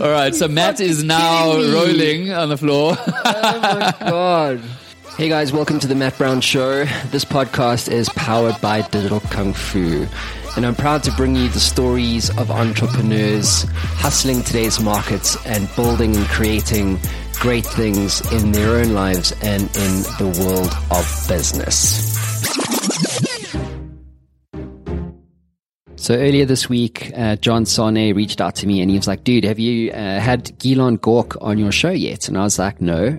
All right, so Matt is now rolling on the floor. oh my god. Hey guys, welcome to the Matt Brown Show. This podcast is powered by Digital Kung Fu. And I'm proud to bring you the stories of entrepreneurs hustling today's markets and building and creating great things in their own lives and in the world of business. So earlier this week, uh, John Sane reached out to me and he was like, dude, have you uh, had Gilan Gork on your show yet? And I was like, no.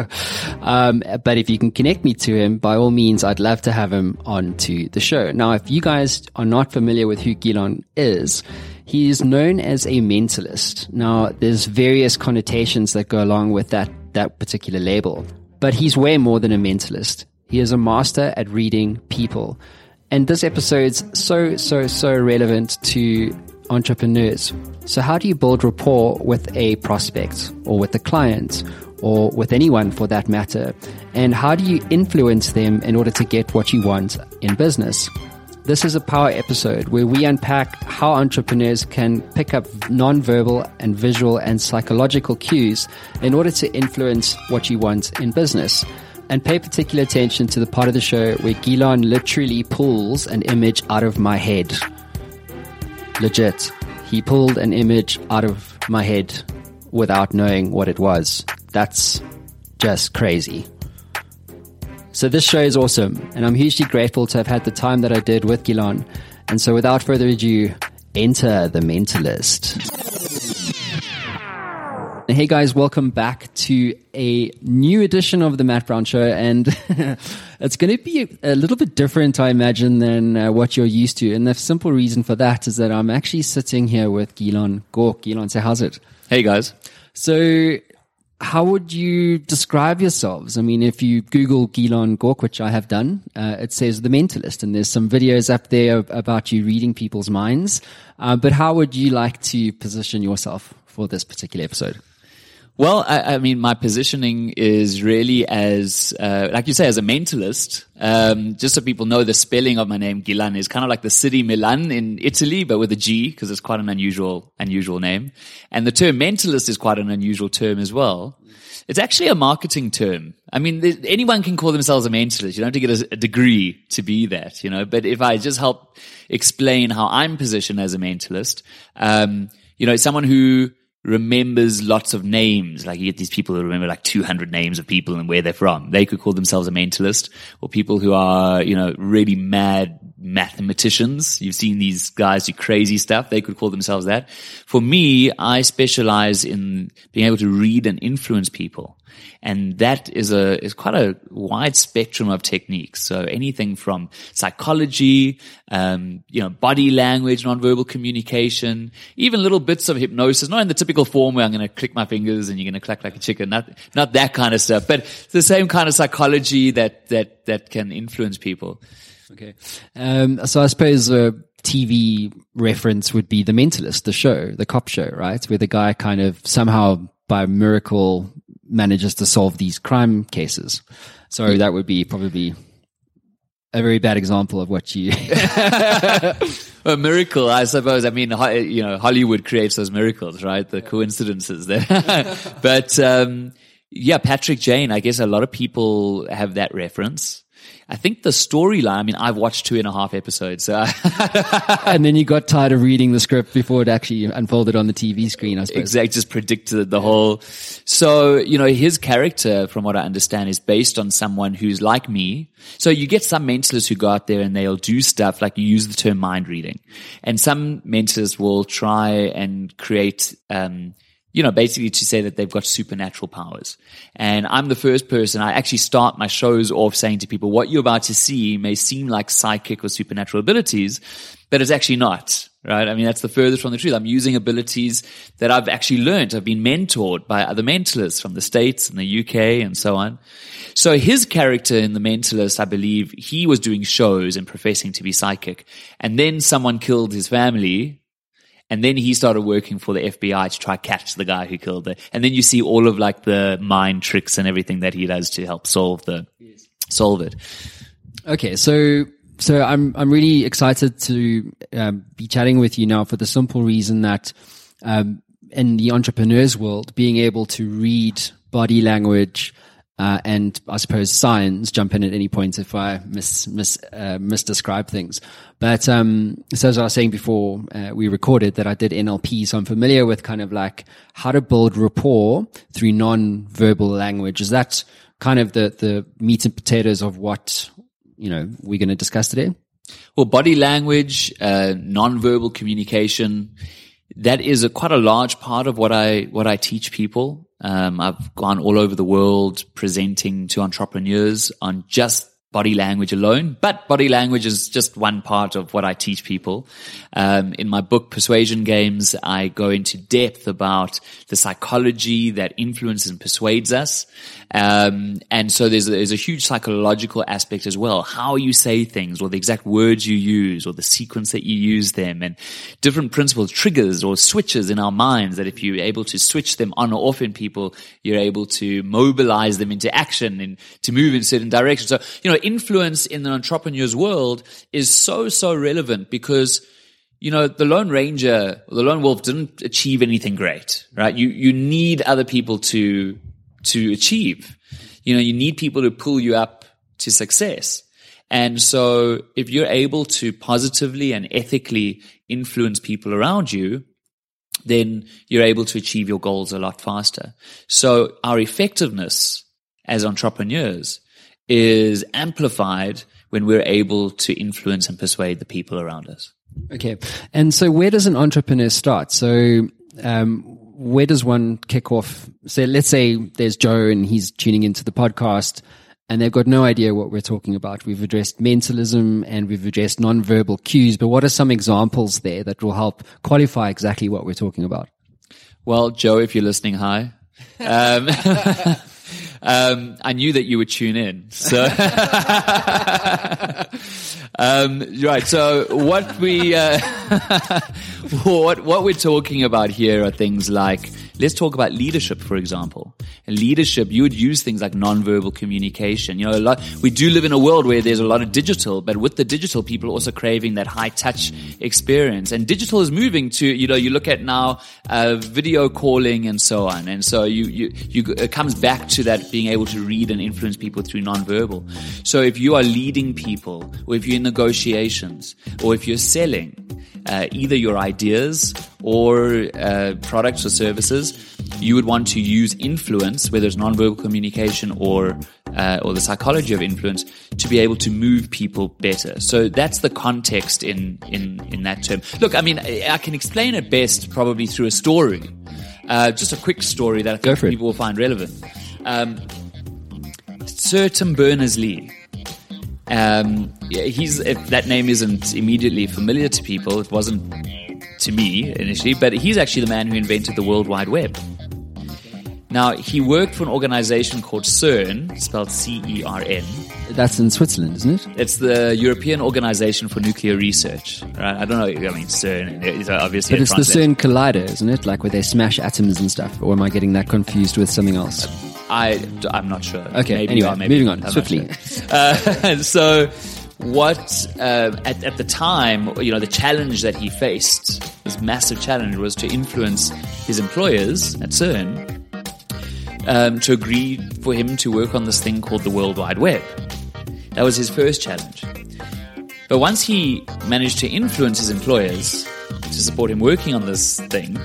um, but if you can connect me to him, by all means, I'd love to have him on to the show. Now, if you guys are not familiar with who Gilan is, he is known as a mentalist. Now, there's various connotations that go along with that, that particular label, but he's way more than a mentalist. He is a master at reading people. And this episode's so, so, so relevant to entrepreneurs. So, how do you build rapport with a prospect or with a client or with anyone for that matter? And how do you influence them in order to get what you want in business? This is a power episode where we unpack how entrepreneurs can pick up nonverbal and visual and psychological cues in order to influence what you want in business and pay particular attention to the part of the show where Gilan literally pulls an image out of my head. Legit. He pulled an image out of my head without knowing what it was. That's just crazy. So this show is awesome, and I'm hugely grateful to have had the time that I did with Gilan. And so without further ado, enter the mentalist. Hey guys, welcome back to a new edition of the Matt Brown Show, and it's going to be a little bit different, I imagine, than uh, what you're used to. And the simple reason for that is that I'm actually sitting here with Gilan Gork. Gilan, say how's it? Hey guys. So, how would you describe yourselves? I mean, if you Google Gilan Gork, which I have done, uh, it says the mentalist, and there's some videos up there about you reading people's minds. Uh, but how would you like to position yourself for this particular episode? Well, I, I, mean, my positioning is really as, uh, like you say, as a mentalist. Um, just so people know, the spelling of my name, Gilan, is kind of like the city Milan in Italy, but with a G, because it's quite an unusual, unusual name. And the term mentalist is quite an unusual term as well. It's actually a marketing term. I mean, anyone can call themselves a mentalist. You don't have to get a, a degree to be that, you know. But if I just help explain how I'm positioned as a mentalist, um, you know, someone who remembers lots of names. Like you get these people who remember like 200 names of people and where they're from. They could call themselves a mentalist or people who are, you know, really mad mathematicians. You've seen these guys do crazy stuff. They could call themselves that. For me, I specialize in being able to read and influence people. And that is a, is quite a wide spectrum of techniques. So anything from psychology, um, you know, body language, nonverbal communication, even little bits of hypnosis, not in the typical form where I'm going to click my fingers and you're going to clack like a chicken, not, not that kind of stuff, but the same kind of psychology that, that, that can influence people. Okay. Um, so I suppose a TV reference would be The Mentalist, the show, the cop show, right? Where the guy kind of somehow by miracle manages to solve these crime cases. So that would be probably a very bad example of what you. a miracle, I suppose. I mean, you know, Hollywood creates those miracles, right? The coincidences there. but, um, yeah, Patrick Jane, I guess a lot of people have that reference. I think the storyline, I mean, I've watched two and a half episodes. So and then you got tired of reading the script before it actually unfolded on the TV screen, I suppose. Exactly, just predicted the whole. So, you know, his character, from what I understand, is based on someone who's like me. So you get some mentalists who go out there and they'll do stuff like you use the term mind reading. And some mentors will try and create, um, you know, basically to say that they've got supernatural powers. And I'm the first person, I actually start my shows off saying to people, what you're about to see may seem like psychic or supernatural abilities, but it's actually not, right? I mean, that's the furthest from the truth. I'm using abilities that I've actually learned. I've been mentored by other mentalists from the States and the UK and so on. So his character in The Mentalist, I believe, he was doing shows and professing to be psychic. And then someone killed his family and then he started working for the FBI to try catch the guy who killed it. And then you see all of like the mind tricks and everything that he does to help solve the yes. solve it. Okay, so so I'm I'm really excited to um, be chatting with you now for the simple reason that um, in the entrepreneurs world, being able to read body language, uh, and I suppose signs jump in at any point if I mis, mis, uh, misdescribe things. But, um, so as I was saying before, uh, we recorded that I did NLP. So I'm familiar with kind of like how to build rapport through non-verbal language. Is that kind of the, the meat and potatoes of what, you know, we're going to discuss today? Well, body language, uh, non-verbal communication, that is a, quite a large part of what I, what I teach people. Um, I've gone all over the world presenting to entrepreneurs on just body language alone, but body language is just one part of what I teach people. Um, in my book, Persuasion Games, I go into depth about the psychology that influences and persuades us. Um, and so there's there's a huge psychological aspect as well. How you say things or the exact words you use or the sequence that you use them and different principles, triggers or switches in our minds that if you're able to switch them on or off in people, you're able to mobilize them into action and to move in certain directions. So, you know, influence in the entrepreneur's world is so, so relevant because you know, the Lone Ranger, the Lone Wolf didn't achieve anything great, right? You, you need other people to to achieve. You know, you need people to pull you up to success. And so if you're able to positively and ethically influence people around you, then you're able to achieve your goals a lot faster. So our effectiveness as entrepreneurs is amplified when we're able to influence and persuade the people around us. Okay. And so where does an entrepreneur start? So, um, where does one kick off? So let's say there's Joe and he's tuning into the podcast and they've got no idea what we're talking about. We've addressed mentalism and we've addressed nonverbal cues, but what are some examples there that will help qualify exactly what we're talking about? Well, Joe, if you're listening, hi. Um, um, I knew that you would tune in. So, um, right. So what we, uh, what, what we're talking about here are things like, let's talk about leadership, for example. And leadership, you would use things like nonverbal communication. You know, lot, we do live in a world where there's a lot of digital, but with the digital, people are also craving that high touch experience. And digital is moving to, you know, you look at now, uh, video calling and so on. And so you, you, you, it comes back to that being able to read and influence people through nonverbal. So if you are leading people, or if you're in negotiations, or if you're selling, uh, either your ideas or uh, products or services, you would want to use influence, whether it's nonverbal communication or uh, or the psychology of influence, to be able to move people better. So that's the context in in in that term. Look, I mean, I can explain it best probably through a story. Uh, just a quick story that I think people will find relevant. Um, Sir Tim Berners Lee um, he's if that name isn't immediately familiar to people, it wasn't to me initially, but he's actually the man who invented the World Wide Web. Now, he worked for an organization called CERN, spelled C E R N. That's in Switzerland, isn't it? It's the European Organization for Nuclear Research. Right? I don't know. I mean, CERN is obviously. But it's the CERN collider, isn't it? Like where they smash atoms and stuff. Or am I getting that confused with something else? I, I'm not sure. Okay, maybe anyway, are, maybe moving on I'm swiftly. Sure. Uh, so, what uh, at, at the time, you know, the challenge that he faced, this massive challenge, was to influence his employers at CERN um, to agree for him to work on this thing called the World Wide Web. That was his first challenge. But once he managed to influence his employers to support him working on this thing,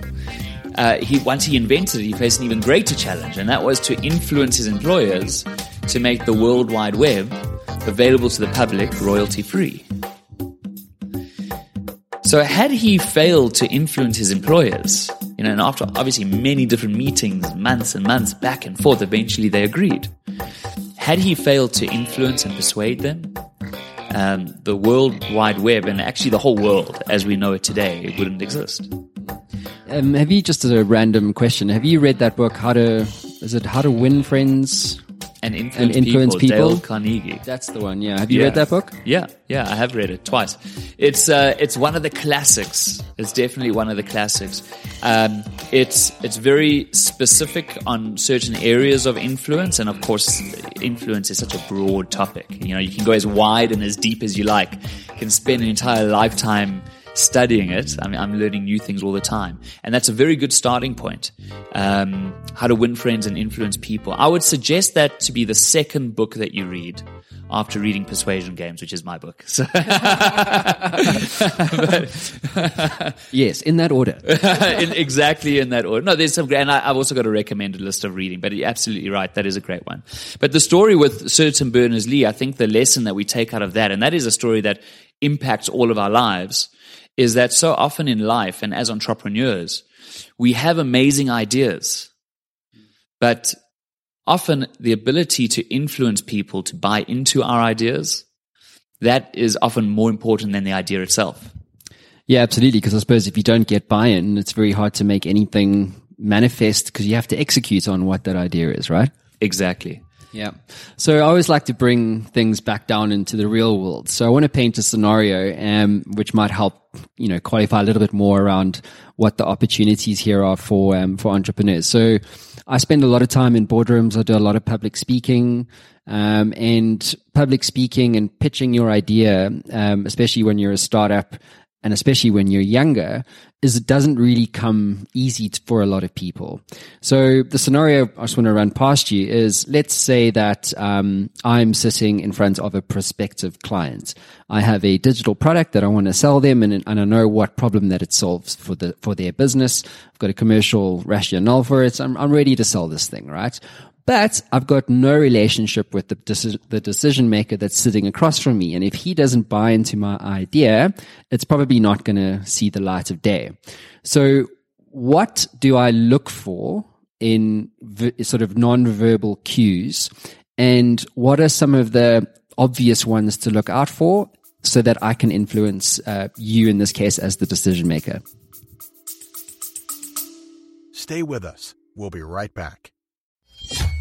uh, he once he invented it, he faced an even greater challenge, and that was to influence his employers to make the World Wide Web available to the public royalty free. So had he failed to influence his employers, you know, and after obviously many different meetings, months and months back and forth, eventually they agreed. Had he failed to influence and persuade them, um, the World Wide Web and actually the whole world as we know it today, it wouldn't exist. Um, have you just a random question? Have you read that book? How to is it How to Win Friends and Influence, and influence people, people? Dale Carnegie. That's the one. Yeah. Have you yeah. read that book? Yeah, yeah, I have read it twice. It's uh, it's one of the classics. It's definitely one of the classics. Um, it's it's very specific on certain areas of influence, and of course, influence is such a broad topic. You know, you can go as wide and as deep as you like. You can spend an entire lifetime studying it. I mean, I'm learning new things all the time. And that's a very good starting point. Um, how to win friends and influence people. I would suggest that to be the second book that you read after reading Persuasion Games, which is my book. So yes, in that order. in, exactly in that order. No, there's some, and I, have also got a recommended list of reading, but you're absolutely right. That is a great one. But the story with Sir Tim Berners-Lee, I think the lesson that we take out of that, and that is a story that impacts all of our lives, is that so often in life and as entrepreneurs, we have amazing ideas, but often the ability to influence people to buy into our ideas, that is often more important than the idea itself. Yeah, absolutely. Because I suppose if you don't get buy-in, it's very hard to make anything manifest because you have to execute on what that idea is, right? Exactly. Yeah. So I always like to bring things back down into the real world. So I want to paint a scenario, um, which might help, you know, qualify a little bit more around what the opportunities here are for, um, for entrepreneurs. So I spend a lot of time in boardrooms. I do a lot of public speaking, um, and public speaking and pitching your idea, um, especially when you're a startup and especially when you're younger, is it doesn't really come easy for a lot of people. So the scenario I just want to run past you is let's say that um, I'm sitting in front of a prospective client. I have a digital product that I want to sell them, and, and I know what problem that it solves for the for their business. I've got a commercial rationale for it. I'm, I'm ready to sell this thing, right? But I've got no relationship with the, deci- the decision maker that's sitting across from me. And if he doesn't buy into my idea, it's probably not going to see the light of day. So what do I look for in v- sort of non-verbal cues? And what are some of the obvious ones to look out for so that I can influence uh, you in this case as the decision maker? Stay with us. We'll be right back you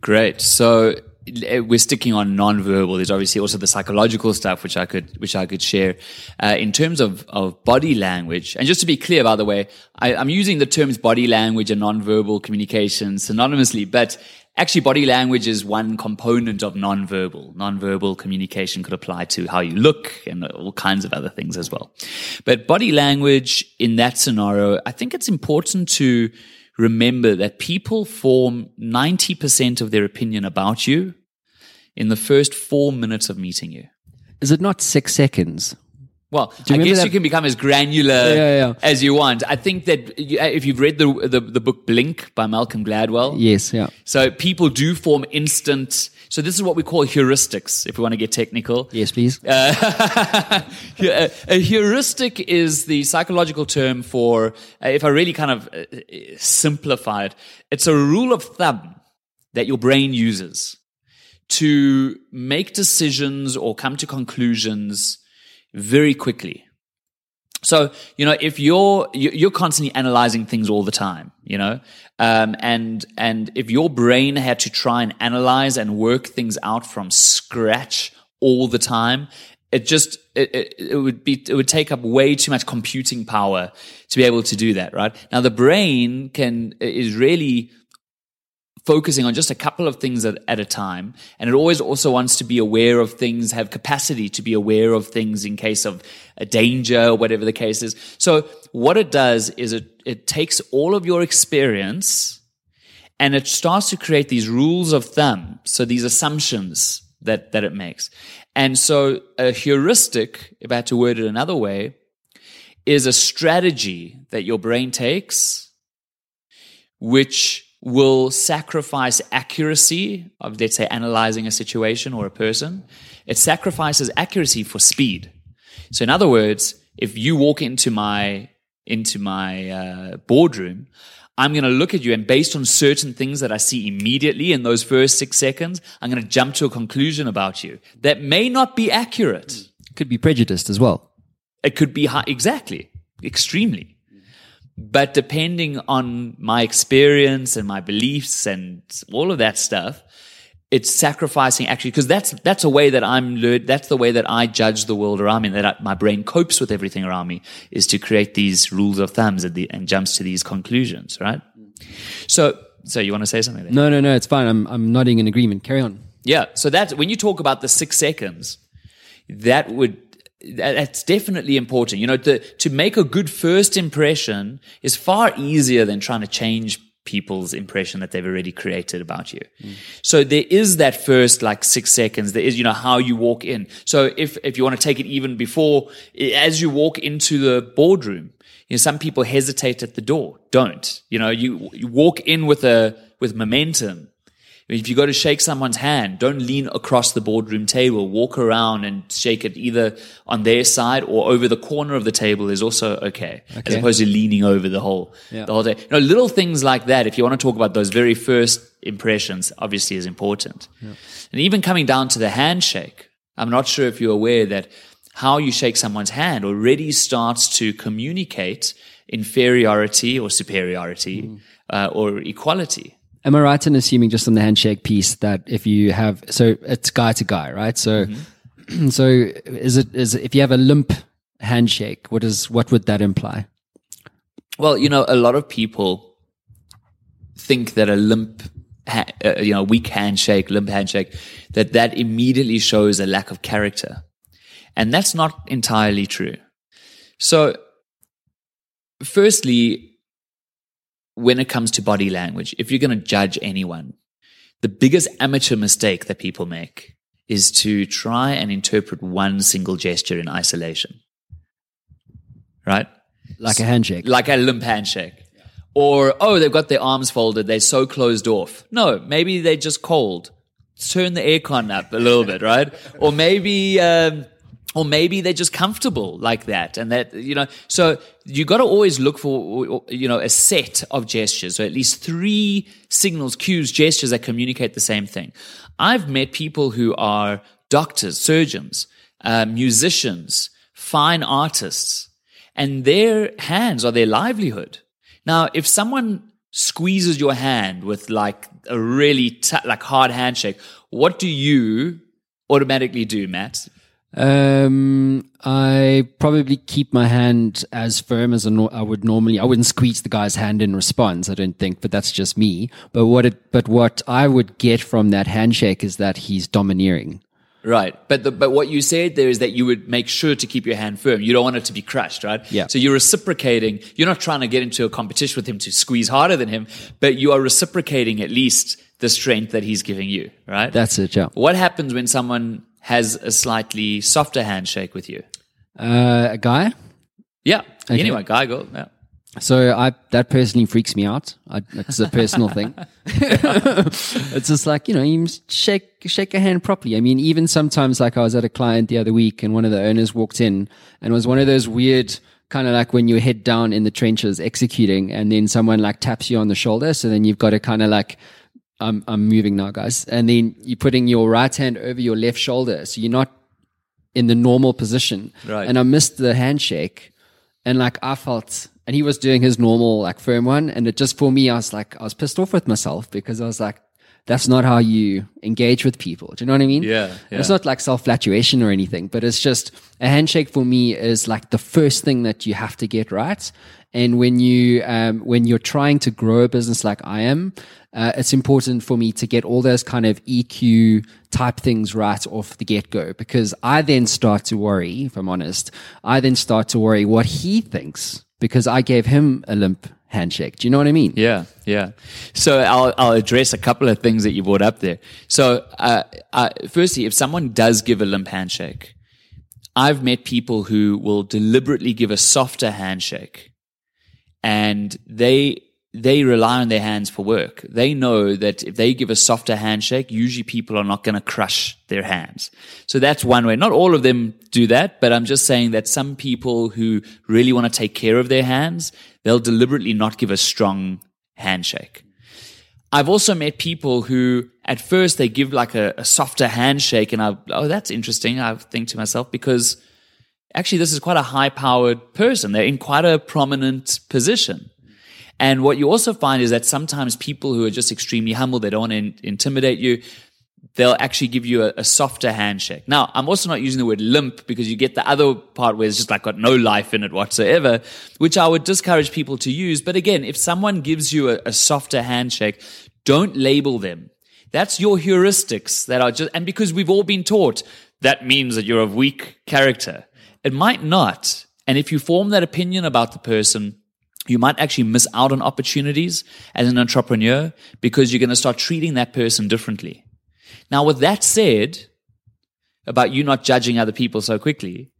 Great. So eh, we're sticking on non-verbal. There's obviously also the psychological stuff, which I could, which I could share. Uh, in terms of, of body language, and just to be clear, by the way, I, I'm using the terms body language and non-verbal communication synonymously, but actually body language is one component of non-verbal. Non-verbal communication could apply to how you look and all kinds of other things as well. But body language in that scenario, I think it's important to, remember that people form 90% of their opinion about you in the first four minutes of meeting you. Is it not six seconds? Well, I guess that? you can become as granular yeah, yeah, as you want. I think that uh, if you've read the, the, the book Blink by Malcolm Gladwell, yes, yeah. So people do form instant. So this is what we call heuristics, if we want to get technical. Yes, please. Uh, a heuristic is the psychological term for, uh, if I really kind of uh, simplify it, it's a rule of thumb that your brain uses to make decisions or come to conclusions very quickly. So, you know, if you're, you're constantly analyzing things all the time, you know, um, and, and if your brain had to try and analyze and work things out from scratch all the time, it just, it, it, it would be, it would take up way too much computing power to be able to do that, right? Now, the brain can, is really, focusing on just a couple of things at, at, a time. And it always also wants to be aware of things, have capacity to be aware of things in case of a danger or whatever the case is. So what it does is it, it takes all of your experience and it starts to create these rules of thumb. So these assumptions that, that it makes. And so a heuristic, if I had to word it another way, is a strategy that your brain takes, which will sacrifice accuracy of, let's say, analyzing a situation or a person. It sacrifices accuracy for speed. So, in other words, if you walk into my into my uh, boardroom, I'm going to look at you, and based on certain things that I see immediately in those first six seconds, I'm going to jump to a conclusion about you that may not be accurate. Could be prejudiced as well. It could be high, exactly, extremely. But depending on my experience and my beliefs and all of that stuff, it's sacrificing actually because that's that's a way that I'm learned. That's the way that I judge the world around me. That I, my brain copes with everything around me is to create these rules of thumbs and, the, and jumps to these conclusions. Right. So so you want to say something? There? No, no, no. It's fine. I'm I'm nodding in agreement. Carry on. Yeah. So that when you talk about the six seconds, that would that's definitely important. You know, to to make a good first impression is far easier than trying to change people's impression that they've already created about you. Mm. So there is that first like six seconds. There is, you know, how you walk in. So if, if you want to take it even before, as you walk into the boardroom, you know, some people hesitate at the door. Don't, you know, you, you walk in with a, with momentum if you go to shake someone's hand, don't lean across the boardroom table. Walk around and shake it either on their side or over the corner of the table is also okay, okay. as opposed to leaning over the whole yeah. the whole day. You know, little things like that. If you want to talk about those very first impressions, obviously is important. Yeah. And even coming down to the handshake, I'm not sure if you're aware that how you shake someone's hand already starts to communicate inferiority or superiority mm. uh, or equality. Am I right in assuming just on the handshake piece that if you have so it's guy to guy, right? So mm-hmm. so is it is if you have a limp handshake, what is what would that imply? Well, you know, a lot of people think that a limp uh, you know, weak handshake, limp handshake, that that immediately shows a lack of character. And that's not entirely true. So, firstly, when it comes to body language, if you're going to judge anyone, the biggest amateur mistake that people make is to try and interpret one single gesture in isolation. Right? Like a handshake. Like a limp handshake. Or, oh, they've got their arms folded. They're so closed off. No, maybe they're just cold. Turn the aircon up a little bit, right? Or maybe, um, or maybe they're just comfortable like that and that you know so you got to always look for you know a set of gestures. Or at least three signals cues gestures that communicate the same thing. I've met people who are doctors surgeons uh, musicians fine artists and their hands are their livelihood. Now if someone squeezes your hand with like a really t- like hard handshake what do you automatically do matt um, I probably keep my hand as firm as I would normally. I wouldn't squeeze the guy's hand in response. I don't think, but that's just me. But what it, but what I would get from that handshake is that he's domineering. Right. But the, but what you said there is that you would make sure to keep your hand firm. You don't want it to be crushed, right? Yeah. So you're reciprocating. You're not trying to get into a competition with him to squeeze harder than him, but you are reciprocating at least the strength that he's giving you, right? That's it, yeah. What happens when someone has a slightly softer handshake with you? Uh, a guy? Yeah. Okay. Anyway, guy, go. Yeah. So I that personally freaks me out. I, it's a personal thing. it's just like you know, you shake shake a hand properly. I mean, even sometimes, like I was at a client the other week, and one of the owners walked in, and it was one of those weird kind of like when you're head down in the trenches executing, and then someone like taps you on the shoulder, so then you've got to kind of like I'm I'm moving now, guys. And then you're putting your right hand over your left shoulder, so you're not in the normal position. Right. And I missed the handshake, and like I felt, and he was doing his normal like firm one, and it just for me, I was like, I was pissed off with myself because I was like, that's not how you engage with people. Do you know what I mean? Yeah. yeah. It's not like self flatuation or anything, but it's just a handshake for me is like the first thing that you have to get right. And when you, um, when you're trying to grow a business like I am, uh, it's important for me to get all those kind of EQ type things right off the get go because I then start to worry, if I'm honest, I then start to worry what he thinks because I gave him a limp handshake. Do you know what I mean? Yeah, yeah. So I'll, I'll address a couple of things that you brought up there. So, uh, uh, firstly, if someone does give a limp handshake, I've met people who will deliberately give a softer handshake and they they rely on their hands for work. They know that if they give a softer handshake, usually people are not going to crush their hands. So that's one way. Not all of them do that, but I'm just saying that some people who really want to take care of their hands, they'll deliberately not give a strong handshake. I've also met people who at first they give like a, a softer handshake and I, oh, that's interesting. I think to myself because actually this is quite a high powered person. They're in quite a prominent position. And what you also find is that sometimes people who are just extremely humble, they don't want to in- intimidate you, they'll actually give you a, a, softer handshake. Now, I'm also not using the word limp because you get the other part where it's just like got no life in it whatsoever, which I would discourage people to use. But again, if someone gives you a, a softer handshake, don't label them. That's your heuristics that are just, and because we've all been taught that means that you're of weak character. It might not. And if you form that opinion about the person, you might actually miss out on opportunities as an entrepreneur because you're going to start treating that person differently. Now, with that said, about you not judging other people so quickly,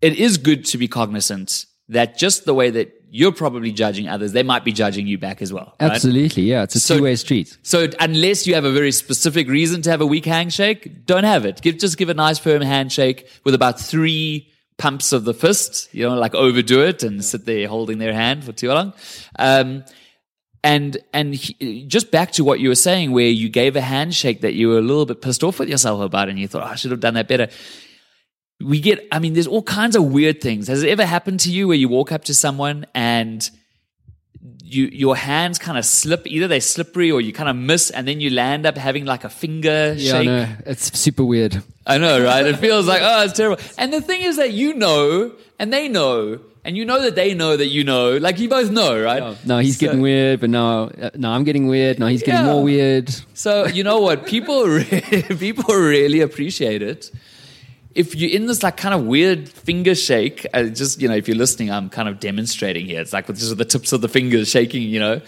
it is good to be cognizant that just the way that you're probably judging others, they might be judging you back as well. Right? Absolutely. Yeah. It's a so, two way street. So unless you have a very specific reason to have a weak handshake, don't have it. Give, just give a nice firm handshake with about three pumps of the fist, you know, like overdo it and sit there holding their hand for too long. Um, and and he, just back to what you were saying, where you gave a handshake that you were a little bit pissed off with yourself about, and you thought, oh, I should have done that better. We get, I mean, there's all kinds of weird things. Has it ever happened to you where you walk up to someone and you your hands kind of slip either they're slippery or you kind of miss and then you land up having like a finger yeah, shake. No, it's super weird. I know, right? It feels like oh, it's terrible. And the thing is that you know and they know and you know that they know that you know. Like you both know, right? No, no he's so, getting weird, but now uh, no, I'm getting weird. No, he's getting yeah. more weird. So you know what? People really, people really appreciate it if you're in this like kind of weird finger shake, uh, just you know, if you're listening, I'm kind of demonstrating here. It's like with just the tips of the fingers shaking, you know.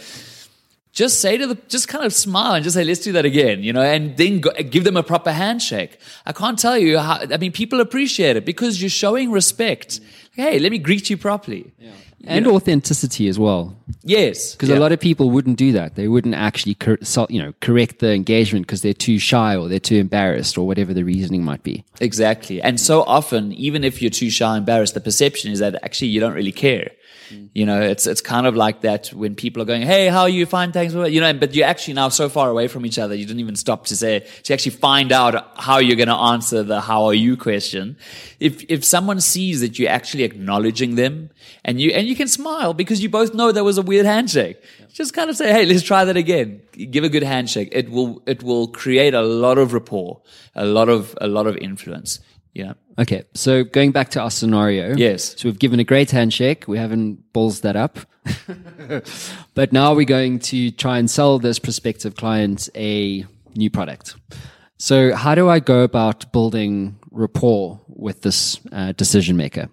Just say to the, just kind of smile and just say, let's do that again, you know, and then go, give them a proper handshake. I can't tell you how, I mean, people appreciate it because you're showing respect. Hey, let me greet you properly. Yeah and know? authenticity as well. Yes, because yeah. a lot of people wouldn't do that. They wouldn't actually, cor- you know, correct the engagement because they're too shy or they're too embarrassed or whatever the reasoning might be. Exactly, and so often, even if you're too shy, and embarrassed, the perception is that actually you don't really care. Mm. You know, it's it's kind of like that when people are going, "Hey, how are you? Fine, thanks." You know, but you're actually now so far away from each other, you didn't even stop to say to actually find out how you're going to answer the "How are you?" question. If if someone sees that you're actually acknowledging them, and you and you can smile because you both know there was a weird handshake, yeah. just kind of say, "Hey, let's try that again." Give a good handshake. It will it will create a lot of rapport, a lot of a lot of influence. Yeah. Okay. So going back to our scenario. Yes. So we've given a great handshake. We haven't balls that up. but now we're going to try and sell this prospective client a new product. So how do I go about building rapport with this uh, decision maker?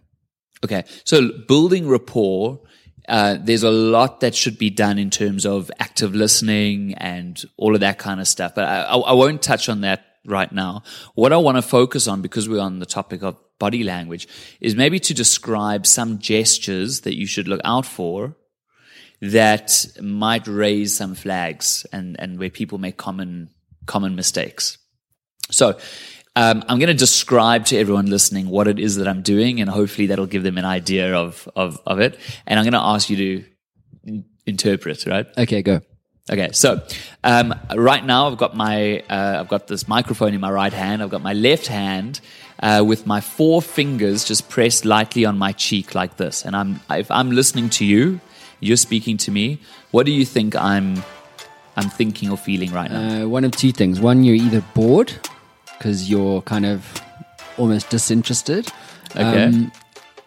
Okay. So building rapport, uh, there's a lot that should be done in terms of active listening and all of that kind of stuff. But I, I won't touch on that right now. What I want to focus on, because we're on the topic of body language, is maybe to describe some gestures that you should look out for that might raise some flags and, and where people make common, common mistakes. So, um, I'm going to describe to everyone listening what it is that I'm doing, and hopefully that'll give them an idea of, of, of it. And I'm going to ask you to interpret, right? Okay, go. Okay, so um, right now I've got my uh, I've got this microphone in my right hand. I've got my left hand uh, with my four fingers just pressed lightly on my cheek like this. And I'm if I'm listening to you, you're speaking to me. What do you think I'm I'm thinking or feeling right now? Uh, one of two things. One, you're either bored because you're kind of almost disinterested. Okay. Um,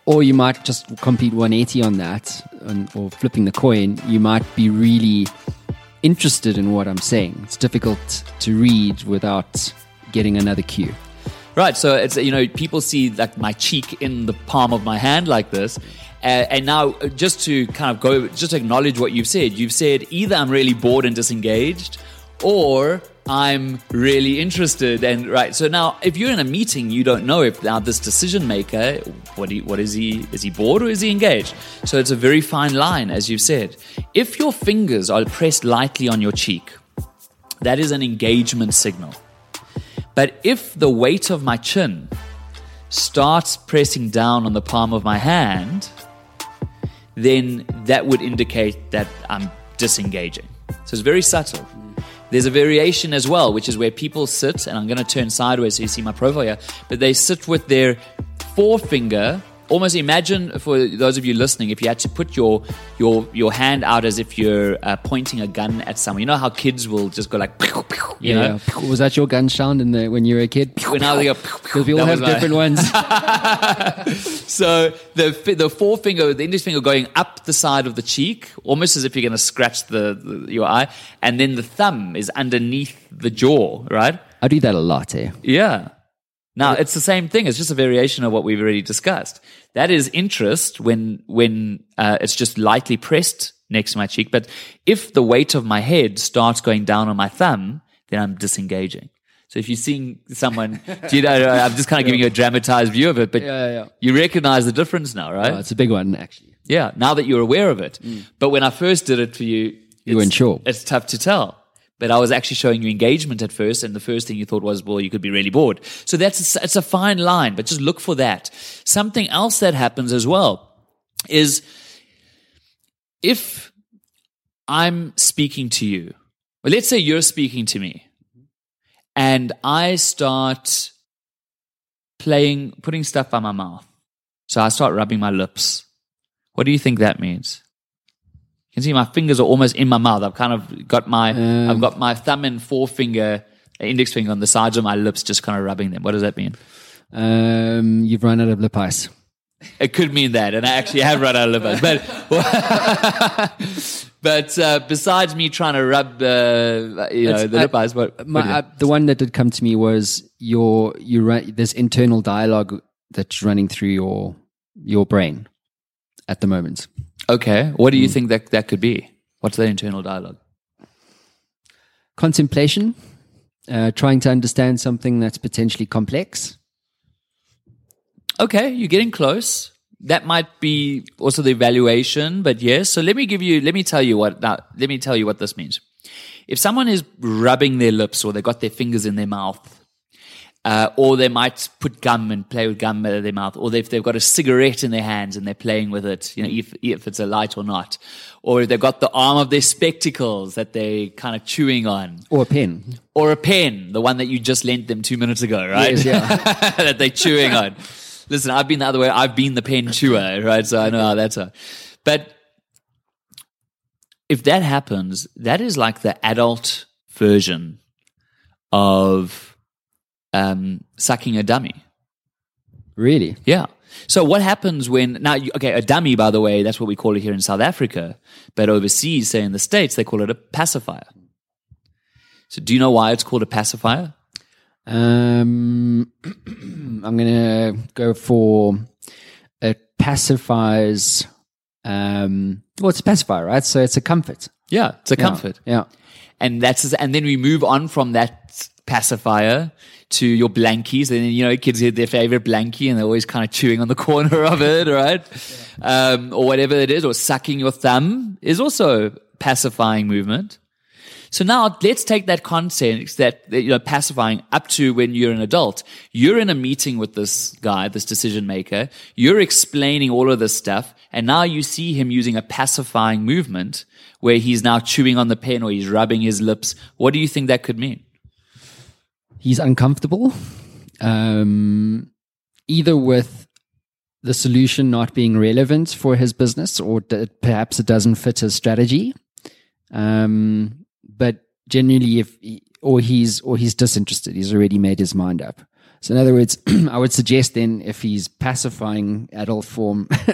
or you might just complete 180 on that, and, or flipping the coin. You might be really interested in what I'm saying. It's difficult to read without getting another cue. Right. So it's you know people see like my cheek in the palm of my hand like this. Uh, and now, uh, just to kind of go, just acknowledge what you've said. You've said either I'm really bored and disengaged, or I'm really interested. And right, so now if you're in a meeting, you don't know if now this decision maker, what he, what is he? Is he bored or is he engaged? So it's a very fine line, as you've said. If your fingers are pressed lightly on your cheek, that is an engagement signal. But if the weight of my chin starts pressing down on the palm of my hand, then that would indicate that I'm disengaging. So it's very subtle. There's a variation as well, which is where people sit, and I'm going to turn sideways so you see my profile here, but they sit with their forefinger almost imagine for those of you listening if you had to put your your your hand out as if you're uh, pointing a gun at someone you know how kids will just go like you know yeah. Was that your gun sound in the, when you were a kid? when now they go Because we all have was my- different ones. so the the forefinger, the index finger going up the side of the cheek, almost as if you're going to scratch the, the your eye, and then the thumb is underneath the jaw, right? I do that a lot, eh? Yeah. Now it's the same thing. It's just a variation of what we've already discussed. That is interest when when uh, it's just lightly pressed next to my cheek. But if the weight of my head starts going down on my thumb, then I'm disengaging. So if you're seeing someone, do you know, I'm just kind of giving you a dramatized view of it, but Yeah, yeah. you recognize the difference now, right? Oh, it's a big one, actually. Yeah, now that you're aware of it. But when I first did it for you, Mm. You weren't sure. It's tough to tell. But I was actually showing you engagement at first, and the first thing you thought was, well, you could be really bored. So that's it's a fine line, but just look for that. Something else that happens as well is if I'm speaking to you, well, let's say you're speaking to me, and I start playing, putting stuff by my mouth. So I start rubbing my lips. What do you think that means? You can see my fingers are almost in my mouth. I've kind of got my, I've got my thumb and forefinger, index finger on the sides of my lips, just kind of rubbing them. What does that mean? Um, you've run out of lip ice. It could mean that, and I actually have run out of lip ice. But, but uh, besides me trying to rub, uh, you know, It's- the I- lip ice, what? My, what uh, the one that did come to me was your you run this internal dialogue that's running through your your brain at the moment. Okay, what Hmm. do you think that that could be? What's that internal dialogue? Contemplation, uh, trying to understand something that's potentially complex. Okay, you're getting close. That might be also the evaluation, but yes. So let me give you, let me tell you what, now, let me tell you what this means. If someone is rubbing their lips or they've got their fingers in their mouth, uh, or they might put gum and play with gum out of their mouth, or if they've got a cigarette in their hands and they're playing with it, you know, if, if it's a light or not, or if they've got the arm of their spectacles that they're kind of chewing on, Or a pen. or a pen, the one that you just lent them two minutes ago, right? Yes, yeah. that they're chewing on. Listen, I've been the other way. I've been the pen chewer, right? So I know how that's. A, but if that happens, that is like the adult version of um, sucking a dummy. Really? Yeah. So what happens when now? Okay, a dummy, by the way, that's what we call it here in South Africa, but overseas, say in the states, they call it a pacifier. So do you know why it's called a pacifier? Um, I'm gonna go for it pacifies. Um, well, it's a pacifier, right? So it's a comfort. Yeah, it's a Yeah. comfort. Yeah. and that's and then we move on from that pacifier to your blankies. And you know kids get their favorite blankie and they're always kind of chewing on the corner of it right? Um, or whatever it is or sucking your thumb is also pacifying movement. So now let's take that context that, you know pacifying up to when you're an adult. You're in a meeting with this guy this decision maker. You're explaining all of this stuff. And now you see him using a pacifying movement where he's now chewing on the pen or he's rubbing his lips. What do you think that could mean He's uncomfortable, um, either with the solution not being relevant for his business, or d- perhaps it doesn't fit his strategy. Um, but generally, if he, or he's or he's disinterested, he's already made his mind up. So, in other words, I would suggest then if he's pacifying adult form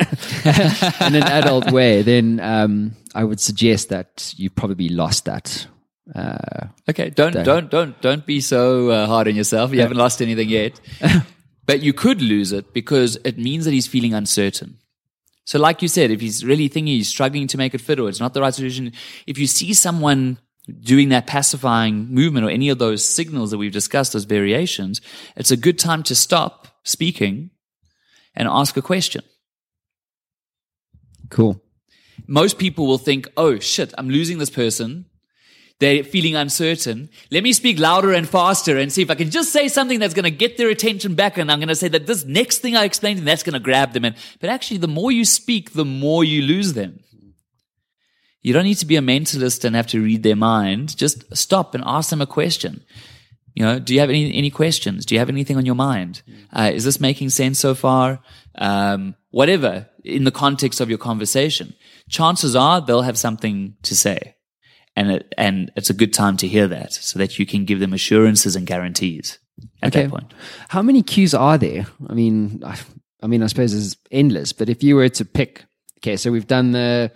in an adult way, then um, I would suggest that you probably lost that. Uh, Okay, don't don't don't don't be so uh, hard on yourself. You haven't lost anything yet, but you could lose it because it means that he's feeling uncertain. So, like you said, if he's really thinking he's struggling to make it fit or it's not the right solution, if you see someone doing that pacifying movement or any of those signals that we've discussed, those variations, it's a good time to stop speaking and ask a question. Cool. Most people will think, oh shit, I'm losing this person. They're feeling uncertain. Let me speak louder and faster and see if I can just say something that's going to get their attention back. And I'm going to say that this next thing I explained, that's going to grab them. And, but actually, the more you speak, the more you lose them. You don't need to be a mentalist and have to read their mind. Just stop and ask them a question. You know, do you have any, any questions? Do you have anything on your mind? Uh, is this making sense so far? Um, whatever in the context of your conversation, chances are they'll have something to say. And it, and it's a good time to hear that so that you can give them assurances and guarantees at Okay. that point. How many cues are there? I mean, I, I mean, I suppose it's endless. But if you were to pick, okay, so we've done the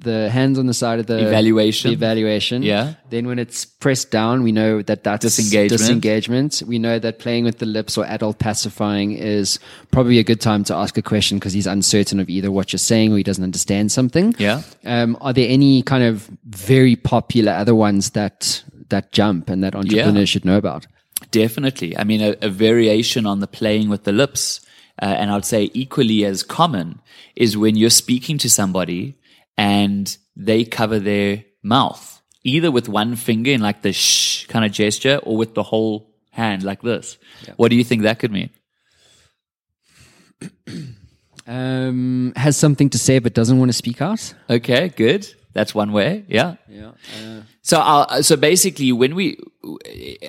the hands on the side of the Evaluation. the evaluation. Yeah. Then when it's pressed down, we know that that's Disengagement. disengagement. We know that playing with the lips or adult pacifying is probably a good time to ask a question because he's uncertain of either what you're saying or he doesn't understand something. Yeah. Um, are there any kind of very popular other ones that that jump and that entrepreneurs should know about? Definitely. I mean, a, a variation on the playing with the lips, uh, and I'd say equally as common, is when you're speaking to somebody and they cover their mouth, either with one finger in like the shh kind of gesture or with the whole hand like this. What do you think that could mean? Um, has something to say but doesn't want to speak out. Okay, good. That's one way. Yeah. Yeah. So I'll, so basically when we,